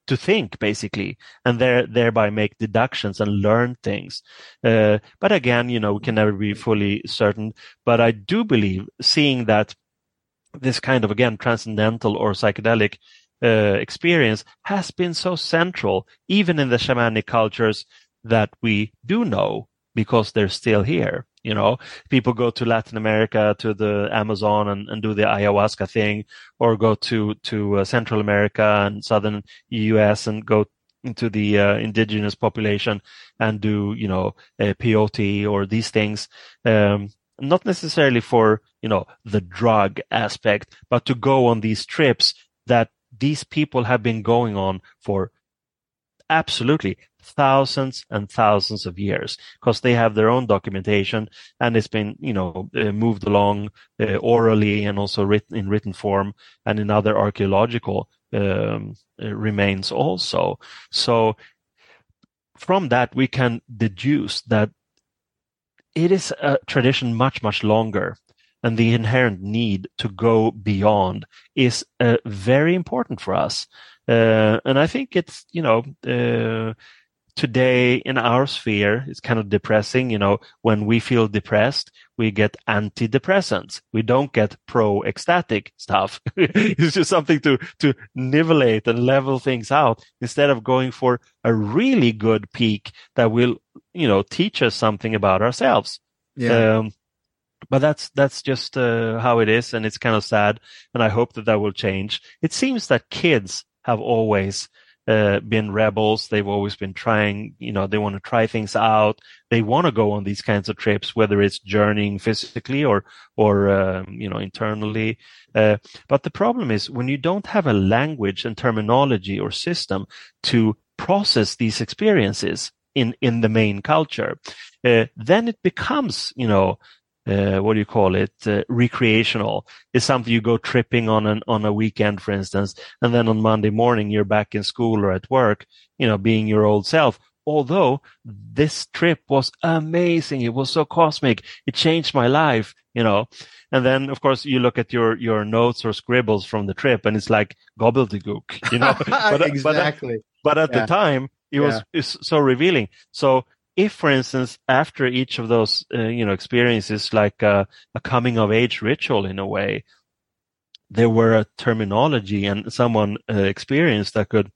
to think basically and there, thereby make deductions and learn things. Uh, but again, you know, we can never be fully certain, but I do believe seeing that this kind of again transcendental or psychedelic uh, experience has been so central even in the shamanic cultures that we do know because they're still here you know people go to latin america to the amazon and, and do the ayahuasca thing or go to to uh, central america and southern us and go into the uh, indigenous population and do you know uh, peyote or these things um, not necessarily for you know the drug aspect but to go on these trips that these people have been going on for absolutely. Thousands and thousands of years because they have their own documentation and it's been you know uh, moved along uh, orally and also written in written form and in other archaeological um, uh, remains also. So from that we can deduce that it is a tradition much much longer and the inherent need to go beyond is uh, very important for us uh, and i think it's you know uh, today in our sphere it's kind of depressing you know when we feel depressed we get antidepressants we don't get pro ecstatic stuff it's just something to to nivellate and level things out instead of going for a really good peak that will you know teach us something about ourselves Yeah. um, but that's that's just uh, how it is, and it's kind of sad. And I hope that that will change. It seems that kids have always uh, been rebels. They've always been trying. You know, they want to try things out. They want to go on these kinds of trips, whether it's journeying physically or or um, you know internally. Uh, but the problem is when you don't have a language and terminology or system to process these experiences in in the main culture, uh, then it becomes you know uh, what do you call it? Uh, recreational is something you go tripping on an, on a weekend, for instance, and then on Monday morning you're back in school or at work, you know, being your old self. Although this trip was amazing, it was so cosmic, it changed my life, you know. And then, of course, you look at your your notes or scribbles from the trip, and it's like gobbledygook, you know. but, exactly. But, at Yeah. the time, it was Yeah. it's so revealing. So if, for instance, after each of those, uh, you know, experiences, like uh, a coming of age ritual in a way, there were a terminology and someone uh, experienced that could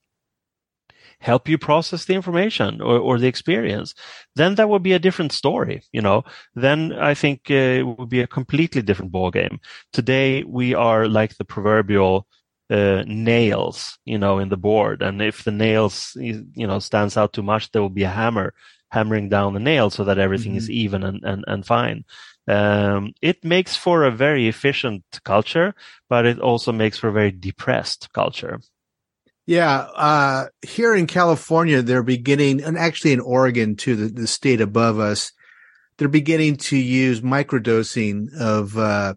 help you process the information or, or the experience, then that would be a different story. You know, then I think uh, it would be a completely different ballgame. Today we are like the proverbial uh, nails, you know, in the board. And if the nails, you know, stands out too much, there will be a hammer hammering down the nail so that everything is even and, and, and fine. Um, it makes for a very efficient culture, but it also makes for a very depressed culture. Yeah, uh, here in California, they're beginning, and actually in Oregon too, the, the state above us, they're beginning to use microdosing of uh,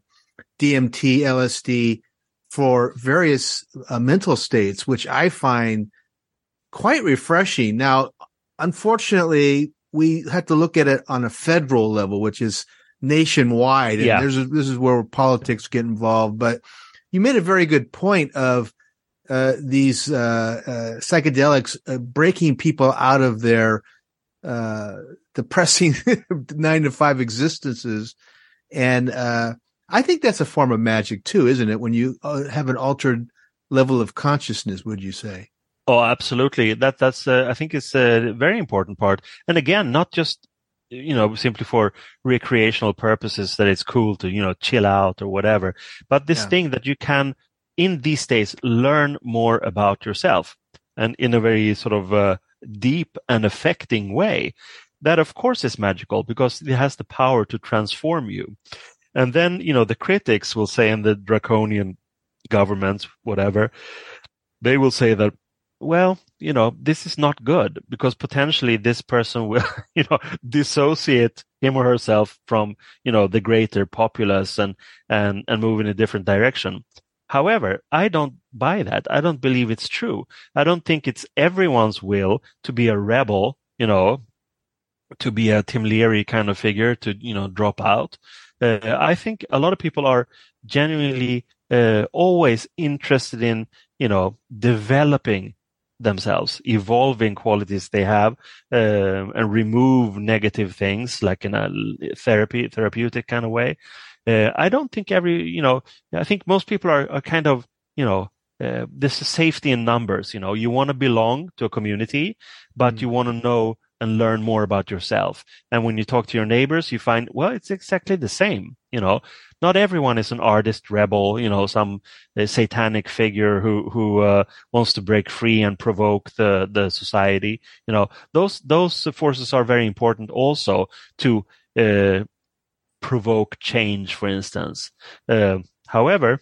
DMT, LSD for various uh, mental states, which I find quite refreshing. Now, unfortunately, we have to look at it on a federal level, which is nationwide, and Yeah. there's a, this is where politics get involved. But you made a very good point of uh, these uh, uh, psychedelics uh, breaking people out of their uh, depressing nine to five existences. And uh, I think that's a form of magic too, isn't it? When you uh, have an altered level of consciousness, would you say? Oh, absolutely. That that's uh, I think it's a very important part. And again, not just you know simply for recreational purposes that it's cool to you know chill out or whatever, but this Yeah. thing that you can in these days learn more about yourself and in a very sort of uh, deep and affecting way. That of course is magical because it has the power to transform you. And then, you know, the critics will say in the draconian governments, whatever, they will say that well, you know, this is not good because potentially this person will, you know, dissociate him or herself from, you know, the greater populace and, and, and move in a different direction. However, I don't buy that. I don't believe it's true. I don't think it's everyone's will to be a rebel, you know, to be a Tim Leary kind of figure to, you know, drop out. Uh, I think a lot of people are genuinely uh, always interested in, you know, developing themselves, evolving qualities they have, uh, and remove negative things like in a therapy, therapeutic kind of way. Uh, I don't think every, you know, I think most people are, are kind of, you know, uh, this is safety in numbers. You know, you want to belong to a community, but mm-hmm. you want to know and learn more about yourself. And when you talk to your neighbors, you find, well, it's exactly the same. You know, not everyone is an artist rebel, you know, some satanic figure who, who, uh, wants to break free and provoke the, the society. You know, those, those forces are very important also to, uh, provoke change, for instance. Uh, however,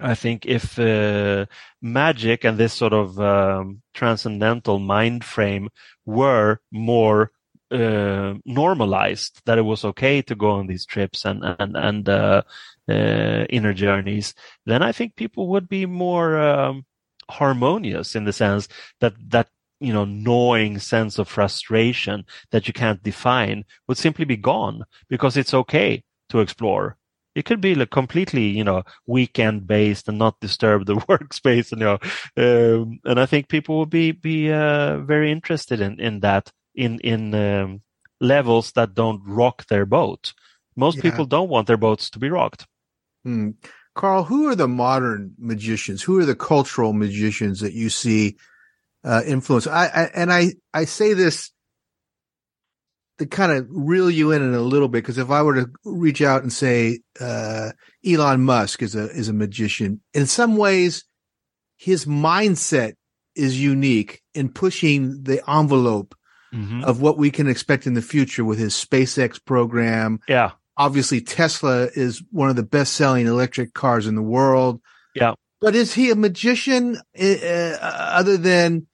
I think if uh, magic and this sort of um, transcendental mind frame were more uh, normalized, that it was okay to go on these trips and and and uh, uh inner journeys, then I think people would be more um, harmonious in the sense that that you know gnawing sense of frustration that you can't define would simply be gone because it's okay to explore it could be like completely, you know, weekend based and not disturb the workspace, and you know, um, and I think people will be be uh, very interested in in that in in um, levels that don't rock their boat. Most yeah. people don't want their boats to be rocked. Hmm. Carl, who are the modern magicians? Who are the cultural magicians that you see uh, influence? I, I and I I say this to kind of reel you in in a little bit because if I were to reach out and say uh, Elon Musk is a is a magician, in some ways, his mindset is unique in pushing the envelope mm-hmm. of what we can expect in the future with his SpaceX program. Yeah, obviously Tesla is one of the best selling electric cars in the world. Yeah, but is he a magician uh, other than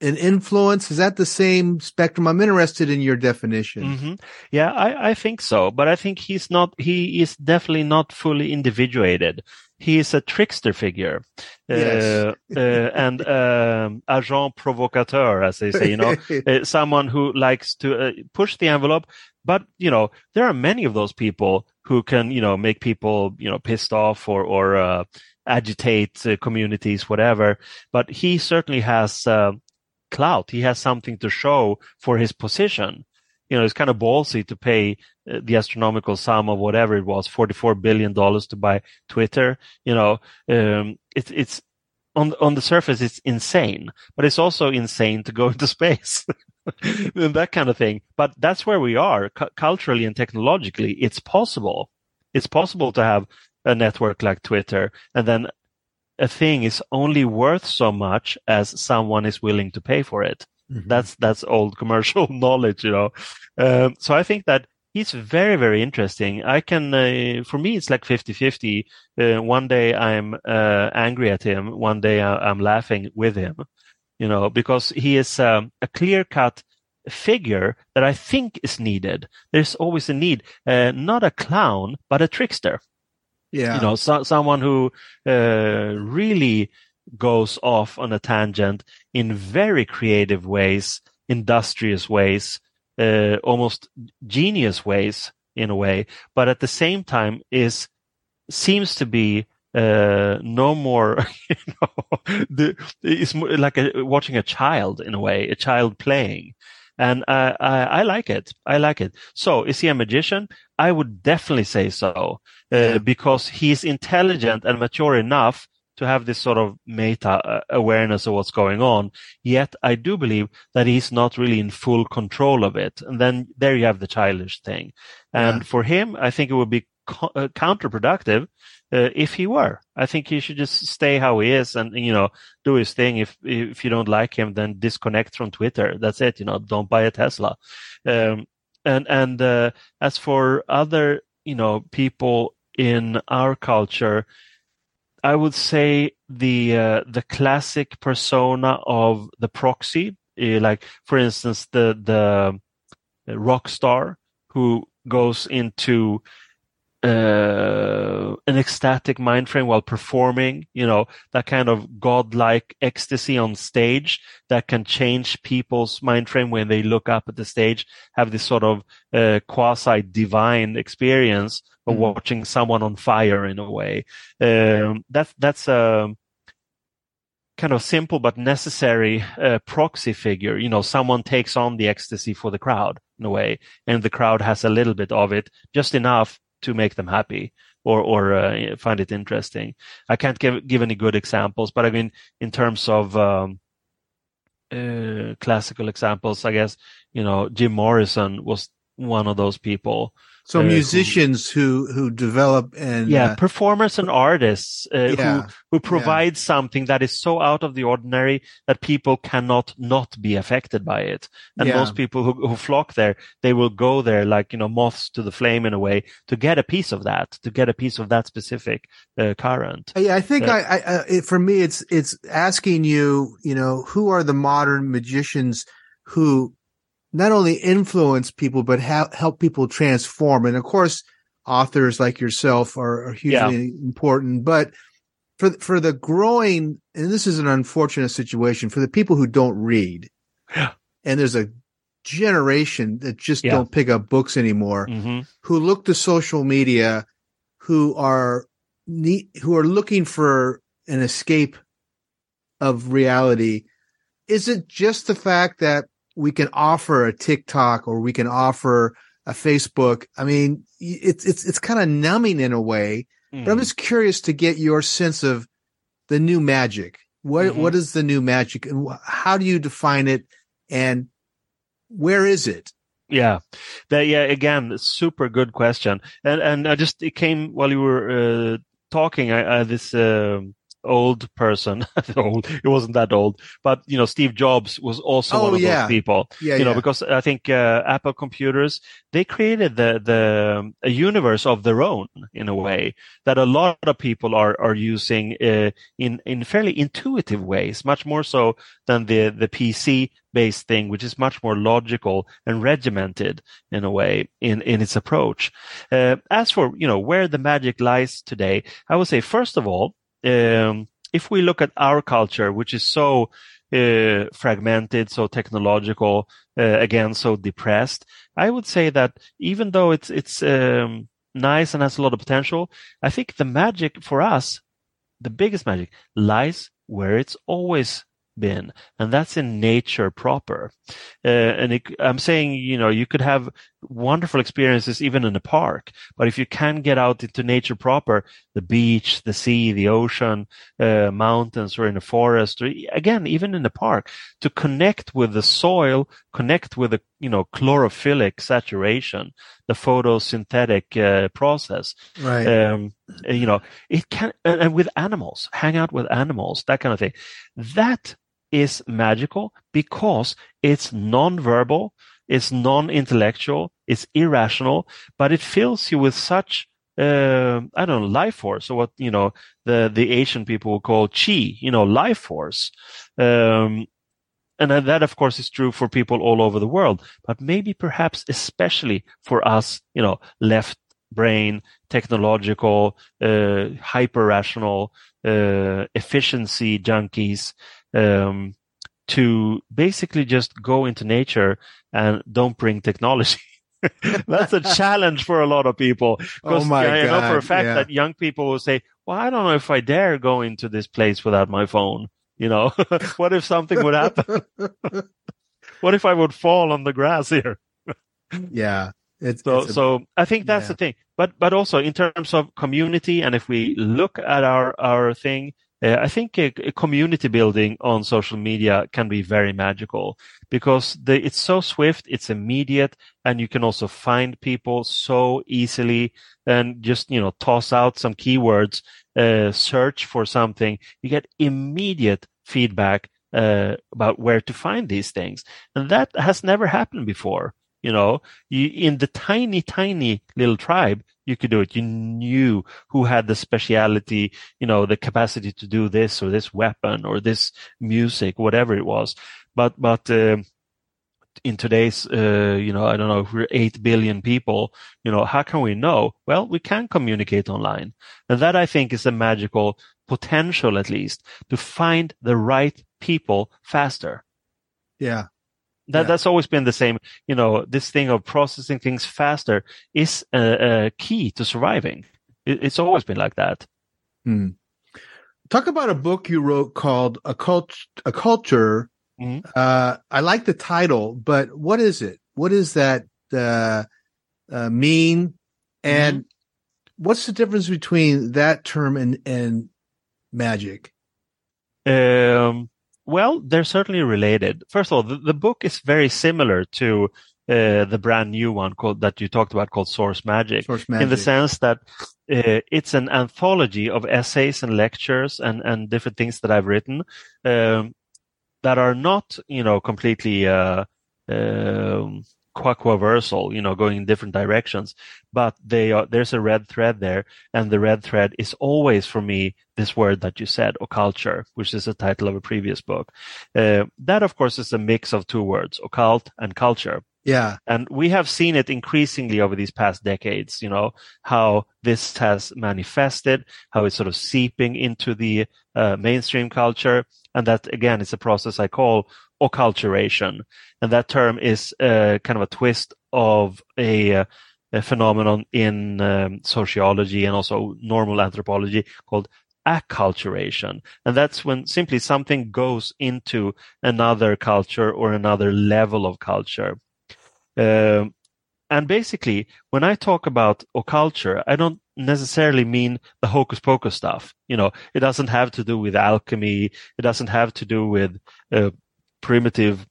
an influence? Is that the same spectrum? I'm interested in your definition. Mm-hmm. Yeah, I, I think so, but I think he's not, he is definitely not fully individuated. He is a trickster figure, yes. uh, uh, and um, agent provocateur, as they say, you know, uh, someone who likes to uh, push the envelope. But, you know, there are many of those people who can, you know, make people, you know, pissed off or, or, uh, agitate uh, communities, whatever. But he certainly has uh, clout. He has something to show for his position. You know, it's kind of ballsy to pay uh, the astronomical sum of whatever it was, $44 billion to buy Twitter. You know, um, it's, it's, on, on the surface, it's insane, but it's also insane to go into space and that kind of thing. But that's where we are cu- culturally and technologically. It's possible. It's possible to have a network like Twitter and then a thing is only worth so much as someone is willing to pay for it. Mm-hmm. That's that's old commercial knowledge, you know. Um, so I think that he's very very interesting. I can, uh, for me, it's like 50-50. Uh, one day I'm uh, angry at him, one day I- am laughing with him, you know, because he is um, a clear cut figure that I think is needed. There's always a need, uh, not a clown, but a trickster. Yeah. You know, so, someone who uh, really goes off on a tangent in very creative ways, industrious ways, uh, almost genius ways in a way, but at the same time is seems to be uh, no more, you know, the, it's like a, watching a child in a way, a child playing. And uh, I, I like it. I like it. So is he a magician? I would definitely say so uh, because he's intelligent and mature enough to have this sort of meta uh, awareness of what's going on. Yet I do believe that he's not really in full control of it. And then there you have the childish thing. And yeah. for him, I think it would be co- uh, counterproductive uh, if he were. I think he should just stay how he is and, you know, do his thing. If, if you don't like him, then disconnect from Twitter. That's it. You know, don't buy a Tesla. Um, and, and, uh, as for other, you know, people in our culture, I would say the uh, the classic persona of the proxy, uh, like for instance the the rock star who goes into uh, an ecstatic mind frame while performing, you know, that kind of godlike ecstasy on stage that can change people's mind frame when they look up at the stage, have this sort of uh, quasi divine experience of Mhm. watching someone on fire in a way. Um, that's, that's a kind of simple but necessary uh, proxy figure. You know, someone takes on the ecstasy for the crowd in a way, and the crowd has a little bit of it, just enough to make them happy or or uh, find it interesting. I can't give give any good examples, but I mean, in terms of um, uh, classical examples, I guess you know Jim Morrison was one of those people. So uh, musicians who who develop and yeah, uh, performers and artists uh, Yeah, who who provide something that is so out of the ordinary that people cannot not be affected by it. And Yeah. most people who, who flock there, they will go there like you know moths to the flame in a way to get a piece of that, to get a piece of that specific uh, current. Yeah, I think Uh, I, I, I it, for me, it's it's asking you, you know, who are the modern magicians who not only influence people but ha- help people transform, and of course, authors like yourself are, are hugely important. But for for the growing, and this is an unfortunate situation for the people who don't read, yeah. and there's a generation that just Yeah. don't pick up books anymore Mhm. who look to social media, who are ne- who are looking for an escape of reality. Is it just the fact that we can offer a TikTok or we can offer a Facebook? I mean, it's it's it's kind of numbing in a way. But I'm Mhm. just curious to get your sense of the new magic. What Mhm. what is the new magic, and wh- how do you define it, and where is it? Yeah, that, yeah. Again, super good question, and and I just it came while you were uh, talking. I, I this um old person, old. It wasn't that old, but you know, Steve Jobs was also Oh, one of yeah. those people. Yeah, you know, because I think uh, Apple computers they created the the a universe of their own in a way that a lot of people are are using uh, in in fairly intuitive ways, much more so than the the PC based thing, which is much more logical and regimented in a way in in its approach. Uh, as for you know where the magic lies today, I would say first of all, um, if we look at our culture, which is so uh, fragmented, so technological, uh, again, so depressed. I would say that even though it's it's um, nice and has a lot of potential, I think the magic for us, the biggest magic, lies where it's always been, and that's in nature proper. Uh, and it, I'm saying, you know, you could have wonderful experiences even in a park, but if you can get out into nature proper, the beach, the sea, the ocean, uh, mountains, or in a forest, or again, even in a park, to connect with the soil, connect with the, you know, chlorophyllic saturation, the photosynthetic uh, process. Right. Um, you know, it can, and with animals, hang out with animals, that kind of thing. That is magical because it's non-verbal, it's non-intellectual, it's irrational, but it fills you with such uh, I don't know, life force, or what you know the the Asian people will call chi, you know, life force. Um, and that, of course, is true for people all over the world, but maybe perhaps especially for us, you know, left brain, technological, uh, hyper rational, uh, efficiency junkies, um, to basically just go into nature and don't bring technology. That's a challenge for a lot of people. Oh my I know for a fact yeah. that young people will say, well, I don't know if I dare go into this place without my phone. You know, what if something would happen? what if I would fall on the grass here? Yeah. It's, So, it's a- so I think that's yeah. the thing. But, but also in terms of community, and if we look at our, our thing, uh, I think a, a community building on social media can be very magical because the, it's so swift, it's immediate, and you can also find people so easily and just, you know, toss out some keywords, uh, search for something. You get immediate feedback, uh, about where to find these things. And that has never happened before You know, you, in the tiny, tiny little tribe, you could do it. You knew who had the speciality, you know, the capacity to do this or this weapon or this music, whatever it was. But, but, uh, in today's, uh, you know, I don't know if we're 8 billion people, you know, how can we know? Well, we can communicate online. And that I think is a magical potential, at least, to find the right people faster. Yeah. That, Yeah. That's always been the same. You know, this thing of processing things faster is a, a key to surviving. It, it's always been like that. Hmm. Talk about a book you wrote called "A Cult A Culture." Mm-hmm. Uh, I like the title, but what is it? What does that uh, uh, mean? And Mm-hmm. what's the difference between that term and and magic? Um, well, they're certainly related. First of all, the, the book is very similar to uh, the brand new one called that you talked about called Source Magic, Source in the sense that uh, it's an anthology of essays and lectures and and different things that I've written um, that are not, you know, completely uh, um, quaquaversal, you know, going in different directions, but they are, there's a red thread there. And the red thread is always for me, this word that you said, occulture, which is the title of a previous book. Uh, that, of course, is a mix of two words, occult and culture. Yeah. And we have seen it increasingly over these past decades, you know, how this has manifested, how it's sort of seeping into the uh, mainstream culture. And that, again, is a process I call occulturation. And that term is uh, kind of a twist of a, uh, a phenomenon in um, sociology and also normal anthropology called acculturation. And that's when simply something goes into another culture or another level of culture. Um, and basically, when I talk about occulture, I don't necessarily mean the hocus pocus stuff. You know, it doesn't have to do with alchemy. It doesn't have to do with uh, primitive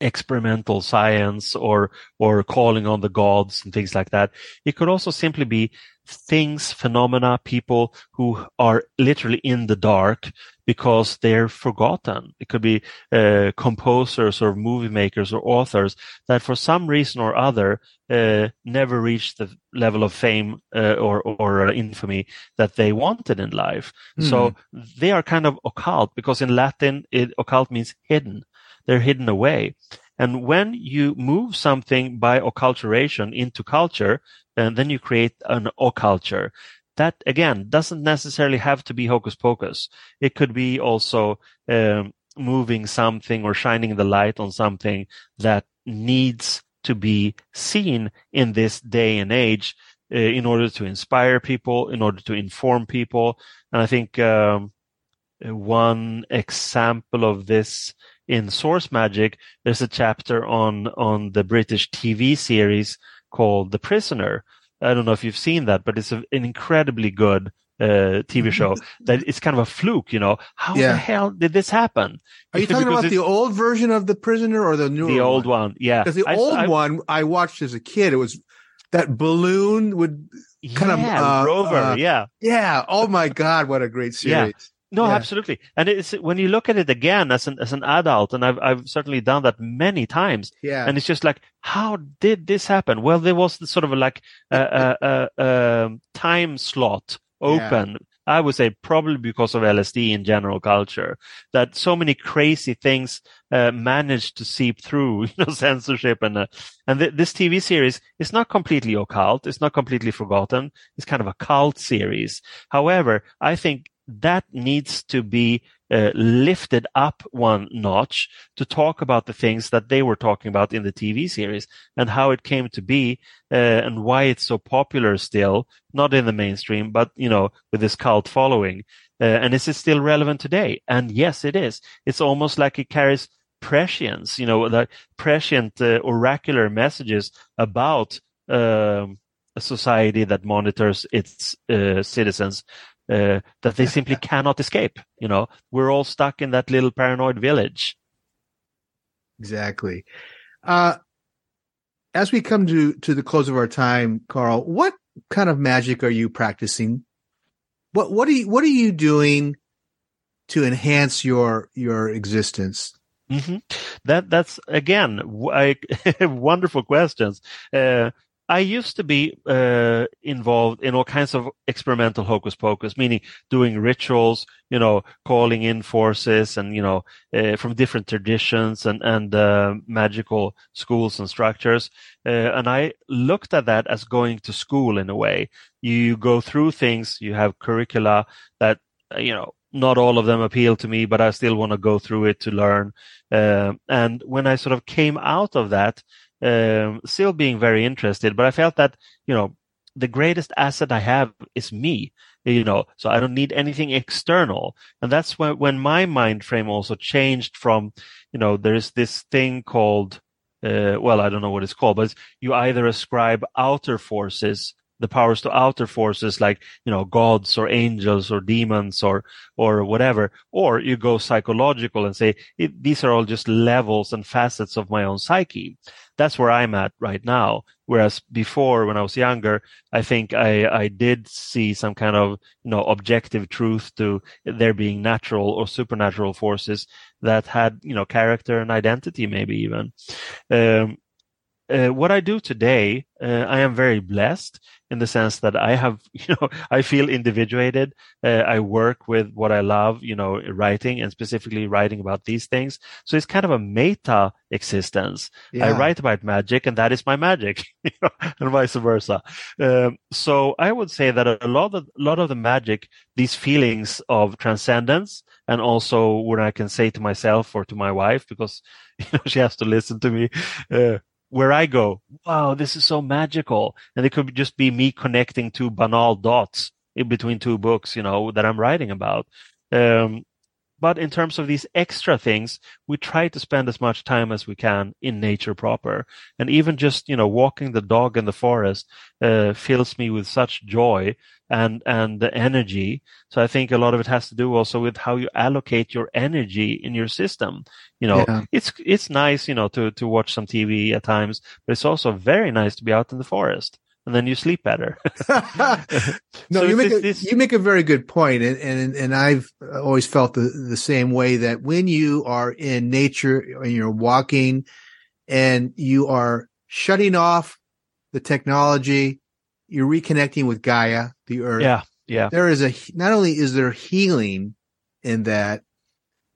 experimental science or or calling on the gods and things like that. It could also simply be things, phenomena, people who are literally in the dark because they're forgotten. It could be uh, composers or movie makers or authors that for some reason or other uh, never reached the level of fame uh, or or infamy that they wanted in life. So they are kind of occult because in Latin, it, occult means hidden. They're hidden away. And when you move something by occulturation into culture, and then you create an occulture. That again doesn't necessarily have to be hocus pocus. It could be also um, moving something or shining the light on something that needs to be seen in this day and age uh, in order to inspire people, in order to inform people. And I think um, one example of this in Source Magic, there's a chapter on on the British TV series called The Prisoner. I don't know if you've seen that, but it's a, an incredibly good uh, TV show. that it's kind of a fluke, you know. How Yeah. the hell did this happen? Are you talking about the old version of the prisoner or the new the old one? one? Yeah, Because the I- old I- one I watched as a kid, it was that balloon would kind of Yeah, uh, Rover, uh, yeah. yeah. Oh my god, what a great series! No, Yeah. absolutely. And it's when you look at it again as an as an adult, and I've I've certainly done that many times. Yeah. And it's just like, how did this happen? Well, there was the sort of like a, a, a, time slot open. I would say probably because of LSD in general culture that so many crazy things uh, managed to seep through, you know, censorship and uh, and th- this TV series is not completely occult. It's not completely forgotten. It's kind of a cult series. However, I think that needs to be uh, lifted up one notch to talk about the things that they were talking about in the TV series and how it came to be uh, and why it's so popular still, not in the mainstream, but you know, with this cult following. Uh, and is it still relevant today? And yes, it is. It's almost like it carries prescience, you know, the prescient uh, oracular messages about um, a society that monitors its uh, citizens uh, that they simply cannot escape. You know, we're all stuck in that little paranoid village. Exactly. Uh, as we come to to the close of our time, Carl, what kind of magic are you practicing? What what are you what are you doing to enhance your your existence? Mm-hmm. That that's again I, wonderful questions. Uh, I used to be uh, involved in all kinds of experimental hocus pocus, meaning doing rituals, you know, calling in forces, and you know, uh, from different traditions and and uh, magical schools and structures. Uh, and I looked at that as going to school in a way. You go through things, you have curricula that uh, you know not all of them appeal to me, but I still want to go through it to learn. Uh, and when I sort of came out of that, um, still being very interested, but I felt that, you know, the greatest asset I have is me, you know, so I don't need anything external. And that's when, when my mind frame also changed from, you know, there's this thing called, uh, well, I don't know what it's called, but you either ascribe outer forces the powers to outer forces like you know gods or angels or demons or or whatever. Or you go psychological and say these are all just levels and facets of my own psyche. That's where i'm at right now. Whereas before when i was younger i think i i did see some kind of you know objective truth to there being natural or supernatural forces that had you know character and identity maybe even. Um, uh, what I do today, uh, I am very blessed in the sense that I have, you know, I feel individuated. Uh, I work with what I love, you know, writing and specifically writing about these things. So it's kind of a meta existence. Yeah. I write about magic and that is my magic, and vice versa. Um, so I would say that a lot of, a lot of the magic, these feelings of transcendence, and also when I can say to myself or to my wife, because, you know, she has to listen to me, uh, where I go, wow, this is so magical. And it could just be me connecting two banal dots in between two books, you know, that I'm writing about. Um, but in terms of these extra things, we try to spend as much time as we can in nature proper. And even just, you know, walking the dog in the forest uh, fills me with such joy and, and the energy. So I think a lot of it has to do also with how you allocate your energy in your system. You know, yeah. it's, it's nice, you know, to, to watch some TV at times, but it's also very nice to be out in the forest and then you sleep better. no, so you make a, you make a very good point, and and and I've always felt the the same way that when you are in nature and you're walking, and you are shutting off the technology, you're reconnecting with Gaia, the Earth. Yeah, yeah. There is a not only is there healing in that,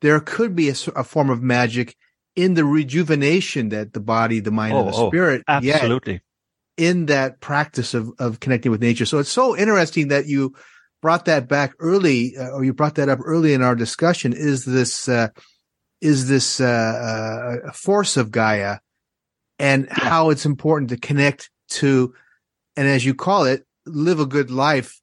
there could be a, a form of magic in the rejuvenation that the body, the mind, oh, and the oh, spirit. Oh, absolutely. Yet, in that practice of, of connecting with nature. So it's so interesting that you brought that back early, uh, or you brought that up early in our discussion. Is this uh, is this uh, uh force of Gaia, and yeah. how it's important to connect to, and as you call it, live a good life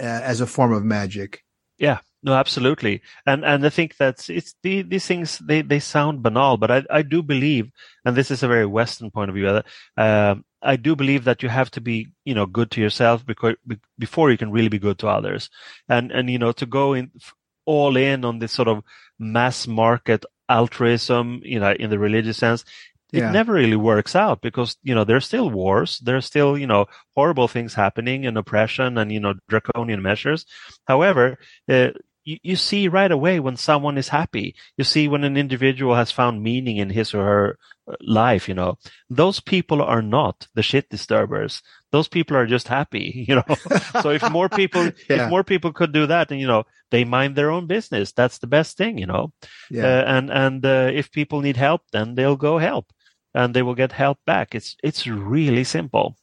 uh, as a form of magic. Yeah, no, absolutely, and and I think that's it's the, these things they they sound banal, but I I do believe, and this is a very Western point of view. Uh, um, I do believe that you have to be, you know, good to yourself because before you can really be good to others. And, and, you know, to go in all in on this sort of mass market altruism, you know, in the religious sense, it never really works out because, you know, there's still wars. There's still, you know, horrible things happening and oppression and, you know, draconian measures. However, uh, you, you see right away when someone is happy. You see when an individual has found meaning in his or her life, you know. Those people are not the shit disturbers. Those people are just happy, you know. so if more people, yeah. if more people could do that and, you know, they mind their own business, that's the best thing, you know. Yeah. Uh, and, and, uh, if people need help, then they'll go help and they will get help back. It's, it's really simple.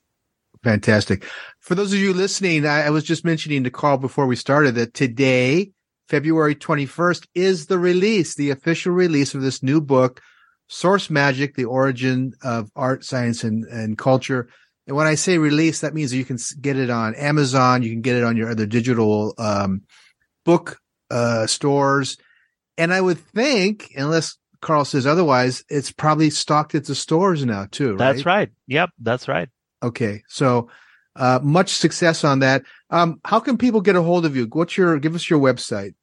Fantastic. For those of you listening, I, I was just mentioning to Carl before we started that today February 21st is the release, the official release of this new book, Source Magic, The Origin of Art, Science, and, and Culture. And when I say release, that means you can get it on Amazon. You can get it on your other digital, um, book, uh, stores. And I would think, unless Carl says otherwise, it's probably stocked at the stores now too, right? That's right. Yep. That's right. Okay. So, uh, much success on that. Um, how can people get a hold of you? What's your, give us your website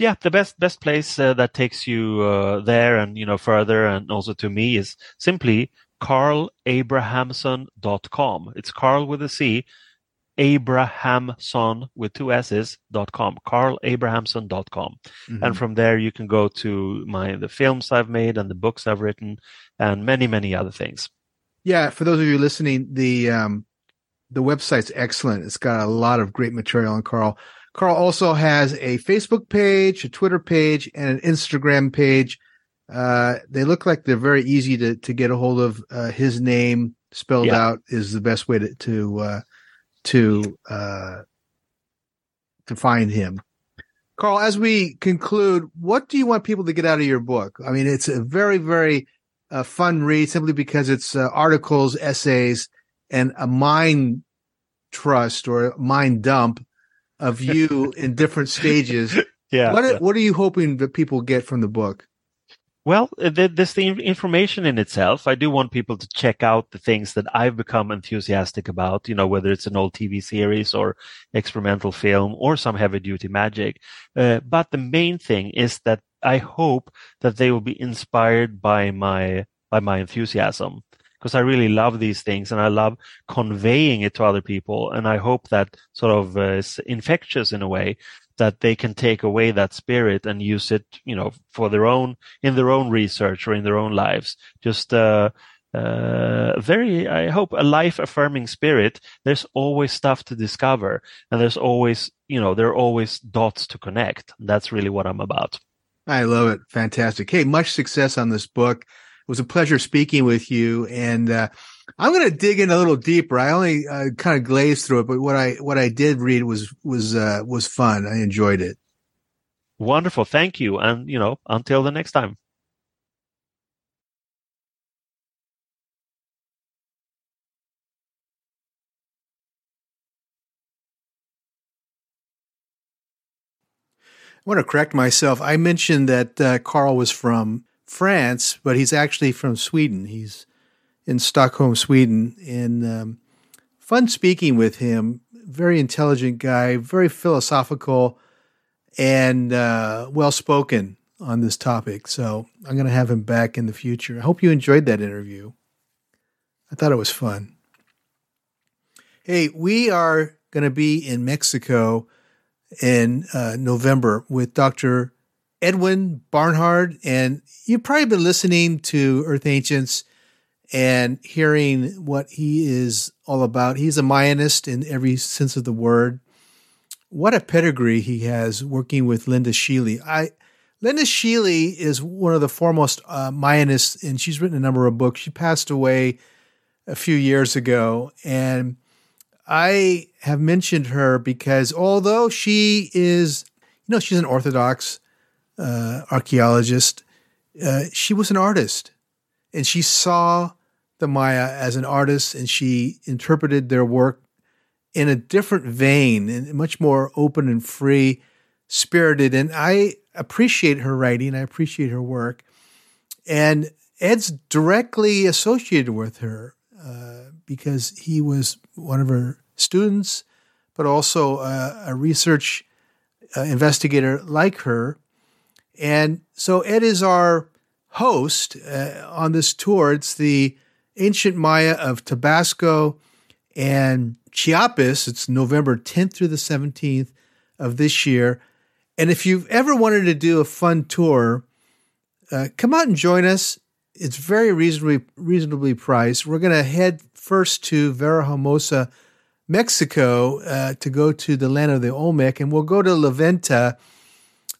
yeah, the best best place uh, that takes you uh, there and you know further and also to me is simply carlabrahamsson.com. It's Carl with a C, abrahamson with two s's dot com carlabrahamsson dot com Mhm. and from there you can go to my the films i've made and the books i've written and many many other things Yeah, for those of you listening, the um, the website's excellent. It's got a lot of great material on Carl. Carl also has a Facebook page, a Twitter page, and an Instagram page. Uh, they look like they're very easy to to get a hold of. Uh, his name spelled Yeah. out is the best way to to uh, to uh, to find him. Carl, as we conclude, what do you want people to get out of your book? I mean, it's a very, very uh, fun read simply because it's uh, articles, essays, and a mind trust or a mind dump of you in different stages. Yeah, What, yeah. what are you hoping that people get from the book? Well, there's the information in itself. I do want people to check out the things that I've become enthusiastic about, you know, whether it's an old TV series or experimental film or some heavy duty magic. Uh, but the main thing is that I hope that they will be inspired by my, by my enthusiasm. Because I really love these things and I love conveying it to other people. And I hope that sort of uh, is infectious in a way that they can take away that spirit and use it, you know, for their own, in their own research or in their own lives. Just, uh, uh, very, I hope a life affirming spirit. There's always stuff to discover and there's always, you know, there are always dots to connect. That's really what I'm about. I love it. Fantastic. Hey, much success on this book. It was a pleasure speaking with you. And, uh, I'm going to dig in a little deeper. I only uh, kind of glazed through it, but what I, what I did read was, was, uh, was fun. I enjoyed it. Wonderful. Thank you. And, you know, until the next time. I want to correct myself. I mentioned that uh, Carl was from France, but he's actually from Sweden. He's in Stockholm, Sweden. And um, fun speaking with him. Very intelligent guy, very philosophical, and uh, well spoken on this topic. So I'm going to have him back in the future. I hope you enjoyed that interview. I thought it was fun. Hey, we are going to be in Mexico in uh, November with Dr. Edwin Barnhart. And you've probably been listening to Earth Ancients and hearing what he is all about. He's a Mayanist in every sense of the word. What a pedigree he has working with Linda Schele. I Linda Schele is one of the foremost uh, Mayanists, and she's written a number of books. She passed away a few years ago, and I have mentioned her because although she is, you know, she's an Orthodox uh, archaeologist, uh, she was an artist and she saw the Maya as an artist and she interpreted their work in a different vein and much more open and free spirited. And I appreciate her writing, I appreciate her work. And Ed's directly associated with her uh, because he was one of her students, but also uh, a research uh, investigator like her. And so Ed is our host uh, on this tour. It's the ancient Maya of Tabasco and Chiapas. It's November 10th through the 17th of this year. And if you've ever wanted to do a fun tour, uh, come out and join us. It's very reasonably reasonably priced. We're going to head first to Villahermosa, Mexico, uh, to go to the land of the Olmec, and we'll go to La Venta,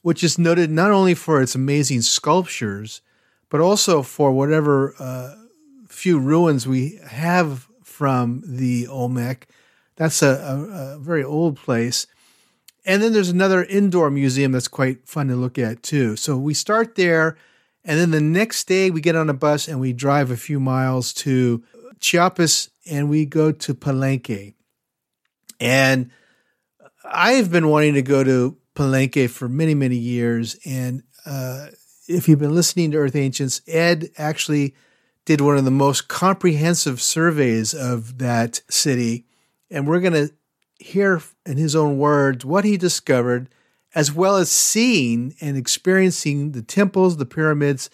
which is noted not only for its amazing sculptures, but also for whatever uh, few ruins we have from the Olmec. That's a, a, a very old place. And then there's another indoor museum that's quite fun to look at too. So we start there, and then the next day we get on a bus and we drive a few miles to Chiapas and we go to Palenque. And I've been wanting to go to Palenque for many, many years. And uh, if you've been listening to Earth Ancients, Ed actually did one of the most comprehensive surveys of that city. And we're going to hear in his own words what he discovered, as well as seeing and experiencing the temples, the pyramids,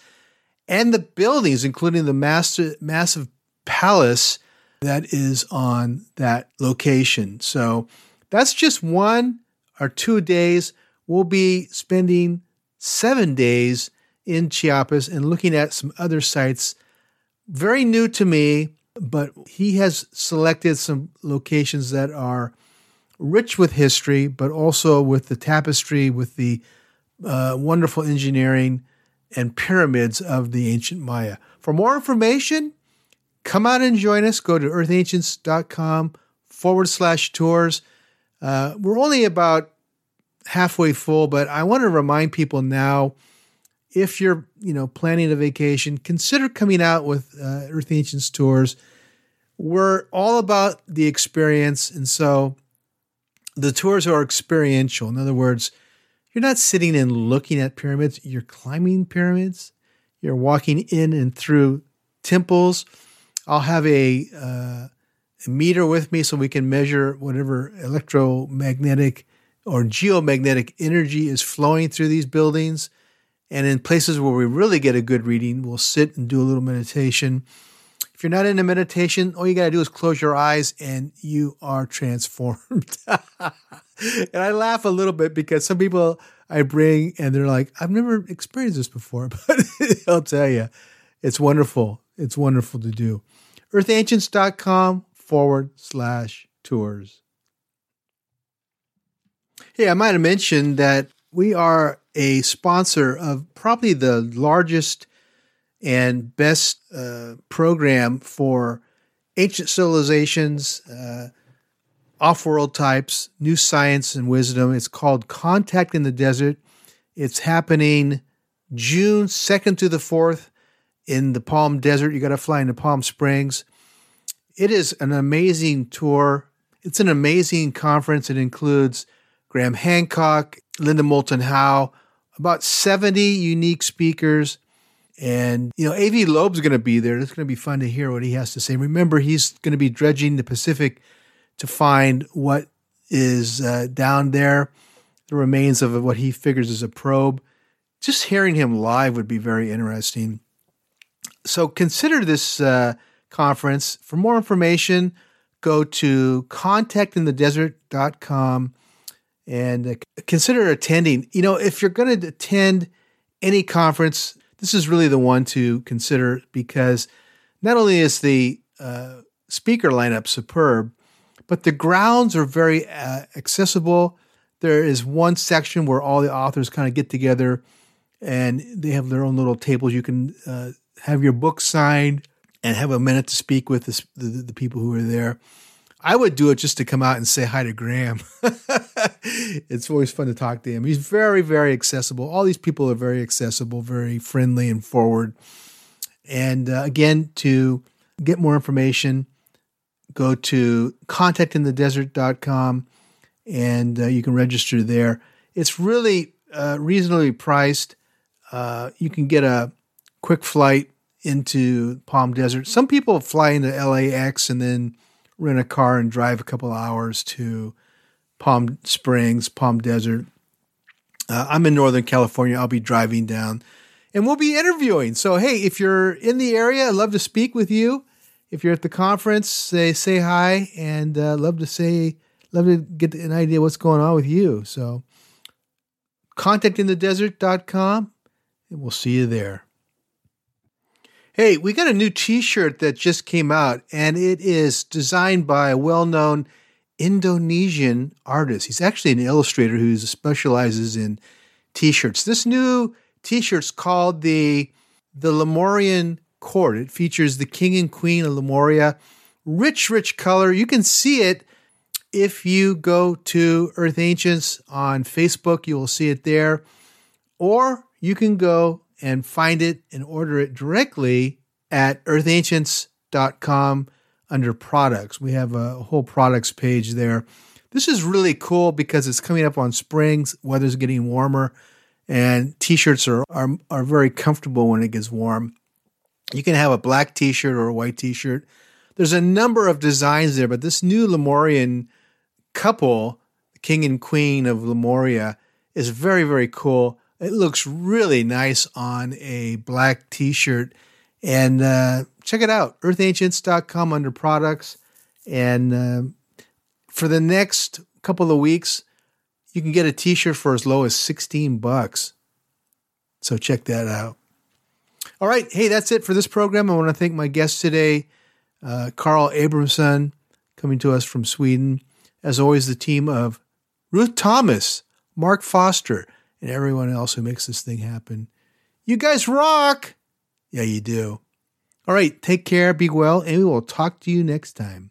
and the buildings, including the master, massive palace that is on that location. So that's just one or two days. We'll be spending seven days in Chiapas and looking at some other sites. Very new to me, but he has selected some locations that are rich with history, but also with the tapestry, with the uh, wonderful engineering and pyramids of the ancient Maya. For more information, come out and join us. Go to earthancients.com forward slash tours. Uh, we're only about halfway full, but I want to remind people now if you're you know planning a vacation, consider coming out with uh, Earth Ancients tours. We're all about the experience, and so the tours are experiential. In other words, you're not sitting and looking at pyramids; you're climbing pyramids. You're walking in and through temples. I'll have a, uh, meter with me so we can measure whatever electromagnetic or geomagnetic energy is flowing through these buildings. And in places where we really get a good reading, we'll sit and do a little meditation. If you're not into meditation, all you got to do is close your eyes and you are transformed. and I laugh a little bit because some people I bring and they're like, I've never experienced this before, but I'll tell you, it's wonderful. It's wonderful to do. EarthAncients.com forward slash tours. Hey, I might have mentioned that we are a sponsor of probably the largest and best uh, program for ancient civilizations, uh, off world types, new science and wisdom. It's called Contact in the Desert. It's happening June 2nd to the 4th in the Palm Desert. You got to fly into Palm Springs. It is an amazing tour. It's an amazing conference. It includes Graham Hancock, Linda Moulton Howe, about 70 unique speakers. And, you know, Avi Loeb's going to be there. It's going to be fun to hear what he has to say. Remember, he's going to be dredging the Pacific to find what is uh, down there, the remains of what he figures is a probe. Just hearing him live would be very interesting. So consider this uh, conference. For more information, go to contactinthedesert.com and uh, consider attending. You know, if you're going to attend any conference, this is really the one to consider because not only is the uh, speaker lineup superb, but the grounds are very uh, accessible. There is one section where all the authors kind of get together and they have their own little tables. You can uh, have your book signed and have a minute to speak with the, the, people who are there. I would do it just to come out and say hi to Graham. it's always fun to talk to him. He's very, very accessible. All these people are very accessible, very friendly and forward. And uh, again, to get more information, go to contactinthedesert.com and uh, you can register there. It's really uh, reasonably priced. Uh, you can get a quick flight into Palm Desert. Some people fly into LAX and then rent a car and drive a couple hours to Palm Springs, Palm Desert. Uh, I'm in Northern California. I'll be driving down and we'll be interviewing. So, hey, if you're in the area, I'd love to speak with you. If you're at the conference, say say hi and uh, love to say love to get an idea what's going on with you. So, contactinthedesert.com and we'll see you there. Hey, we got a new t shirt that just came out, and it is designed by a well known Indonesian artist. He's actually an illustrator who specializes in t shirts. This new t shirt's called the, the Lemurian Court. It features the king and queen of Lemuria. Rich, rich color. You can see it if you go to Earth Ancients on Facebook, you will see it there. Or you can go and find it and order it directly at earthancients.com under products. We have a whole products page there. This is really cool because it's coming up on springs, weather's getting warmer, and t-shirts are, are, are very comfortable when it gets warm. You can have a black t-shirt or a white t-shirt. There's a number of designs there, but this new Lemurian couple, the king and queen of Lemuria, is very, very cool. It looks really nice on a black t shirt. And uh, check it out, earthancients.com under products. And uh, for the next couple of weeks, you can get a t-shirt for as low as 16 bucks. So check that out. All right. Hey, that's it for this program. I want to thank my guest today, uh, Carl Abrahamsson, coming to us from Sweden. As always, the team of Ruth Thomas, Mark Foster, and everyone else who makes this thing happen. You guys rock. Yeah, you do. All right. Take care. Be well. And we will talk to you next time.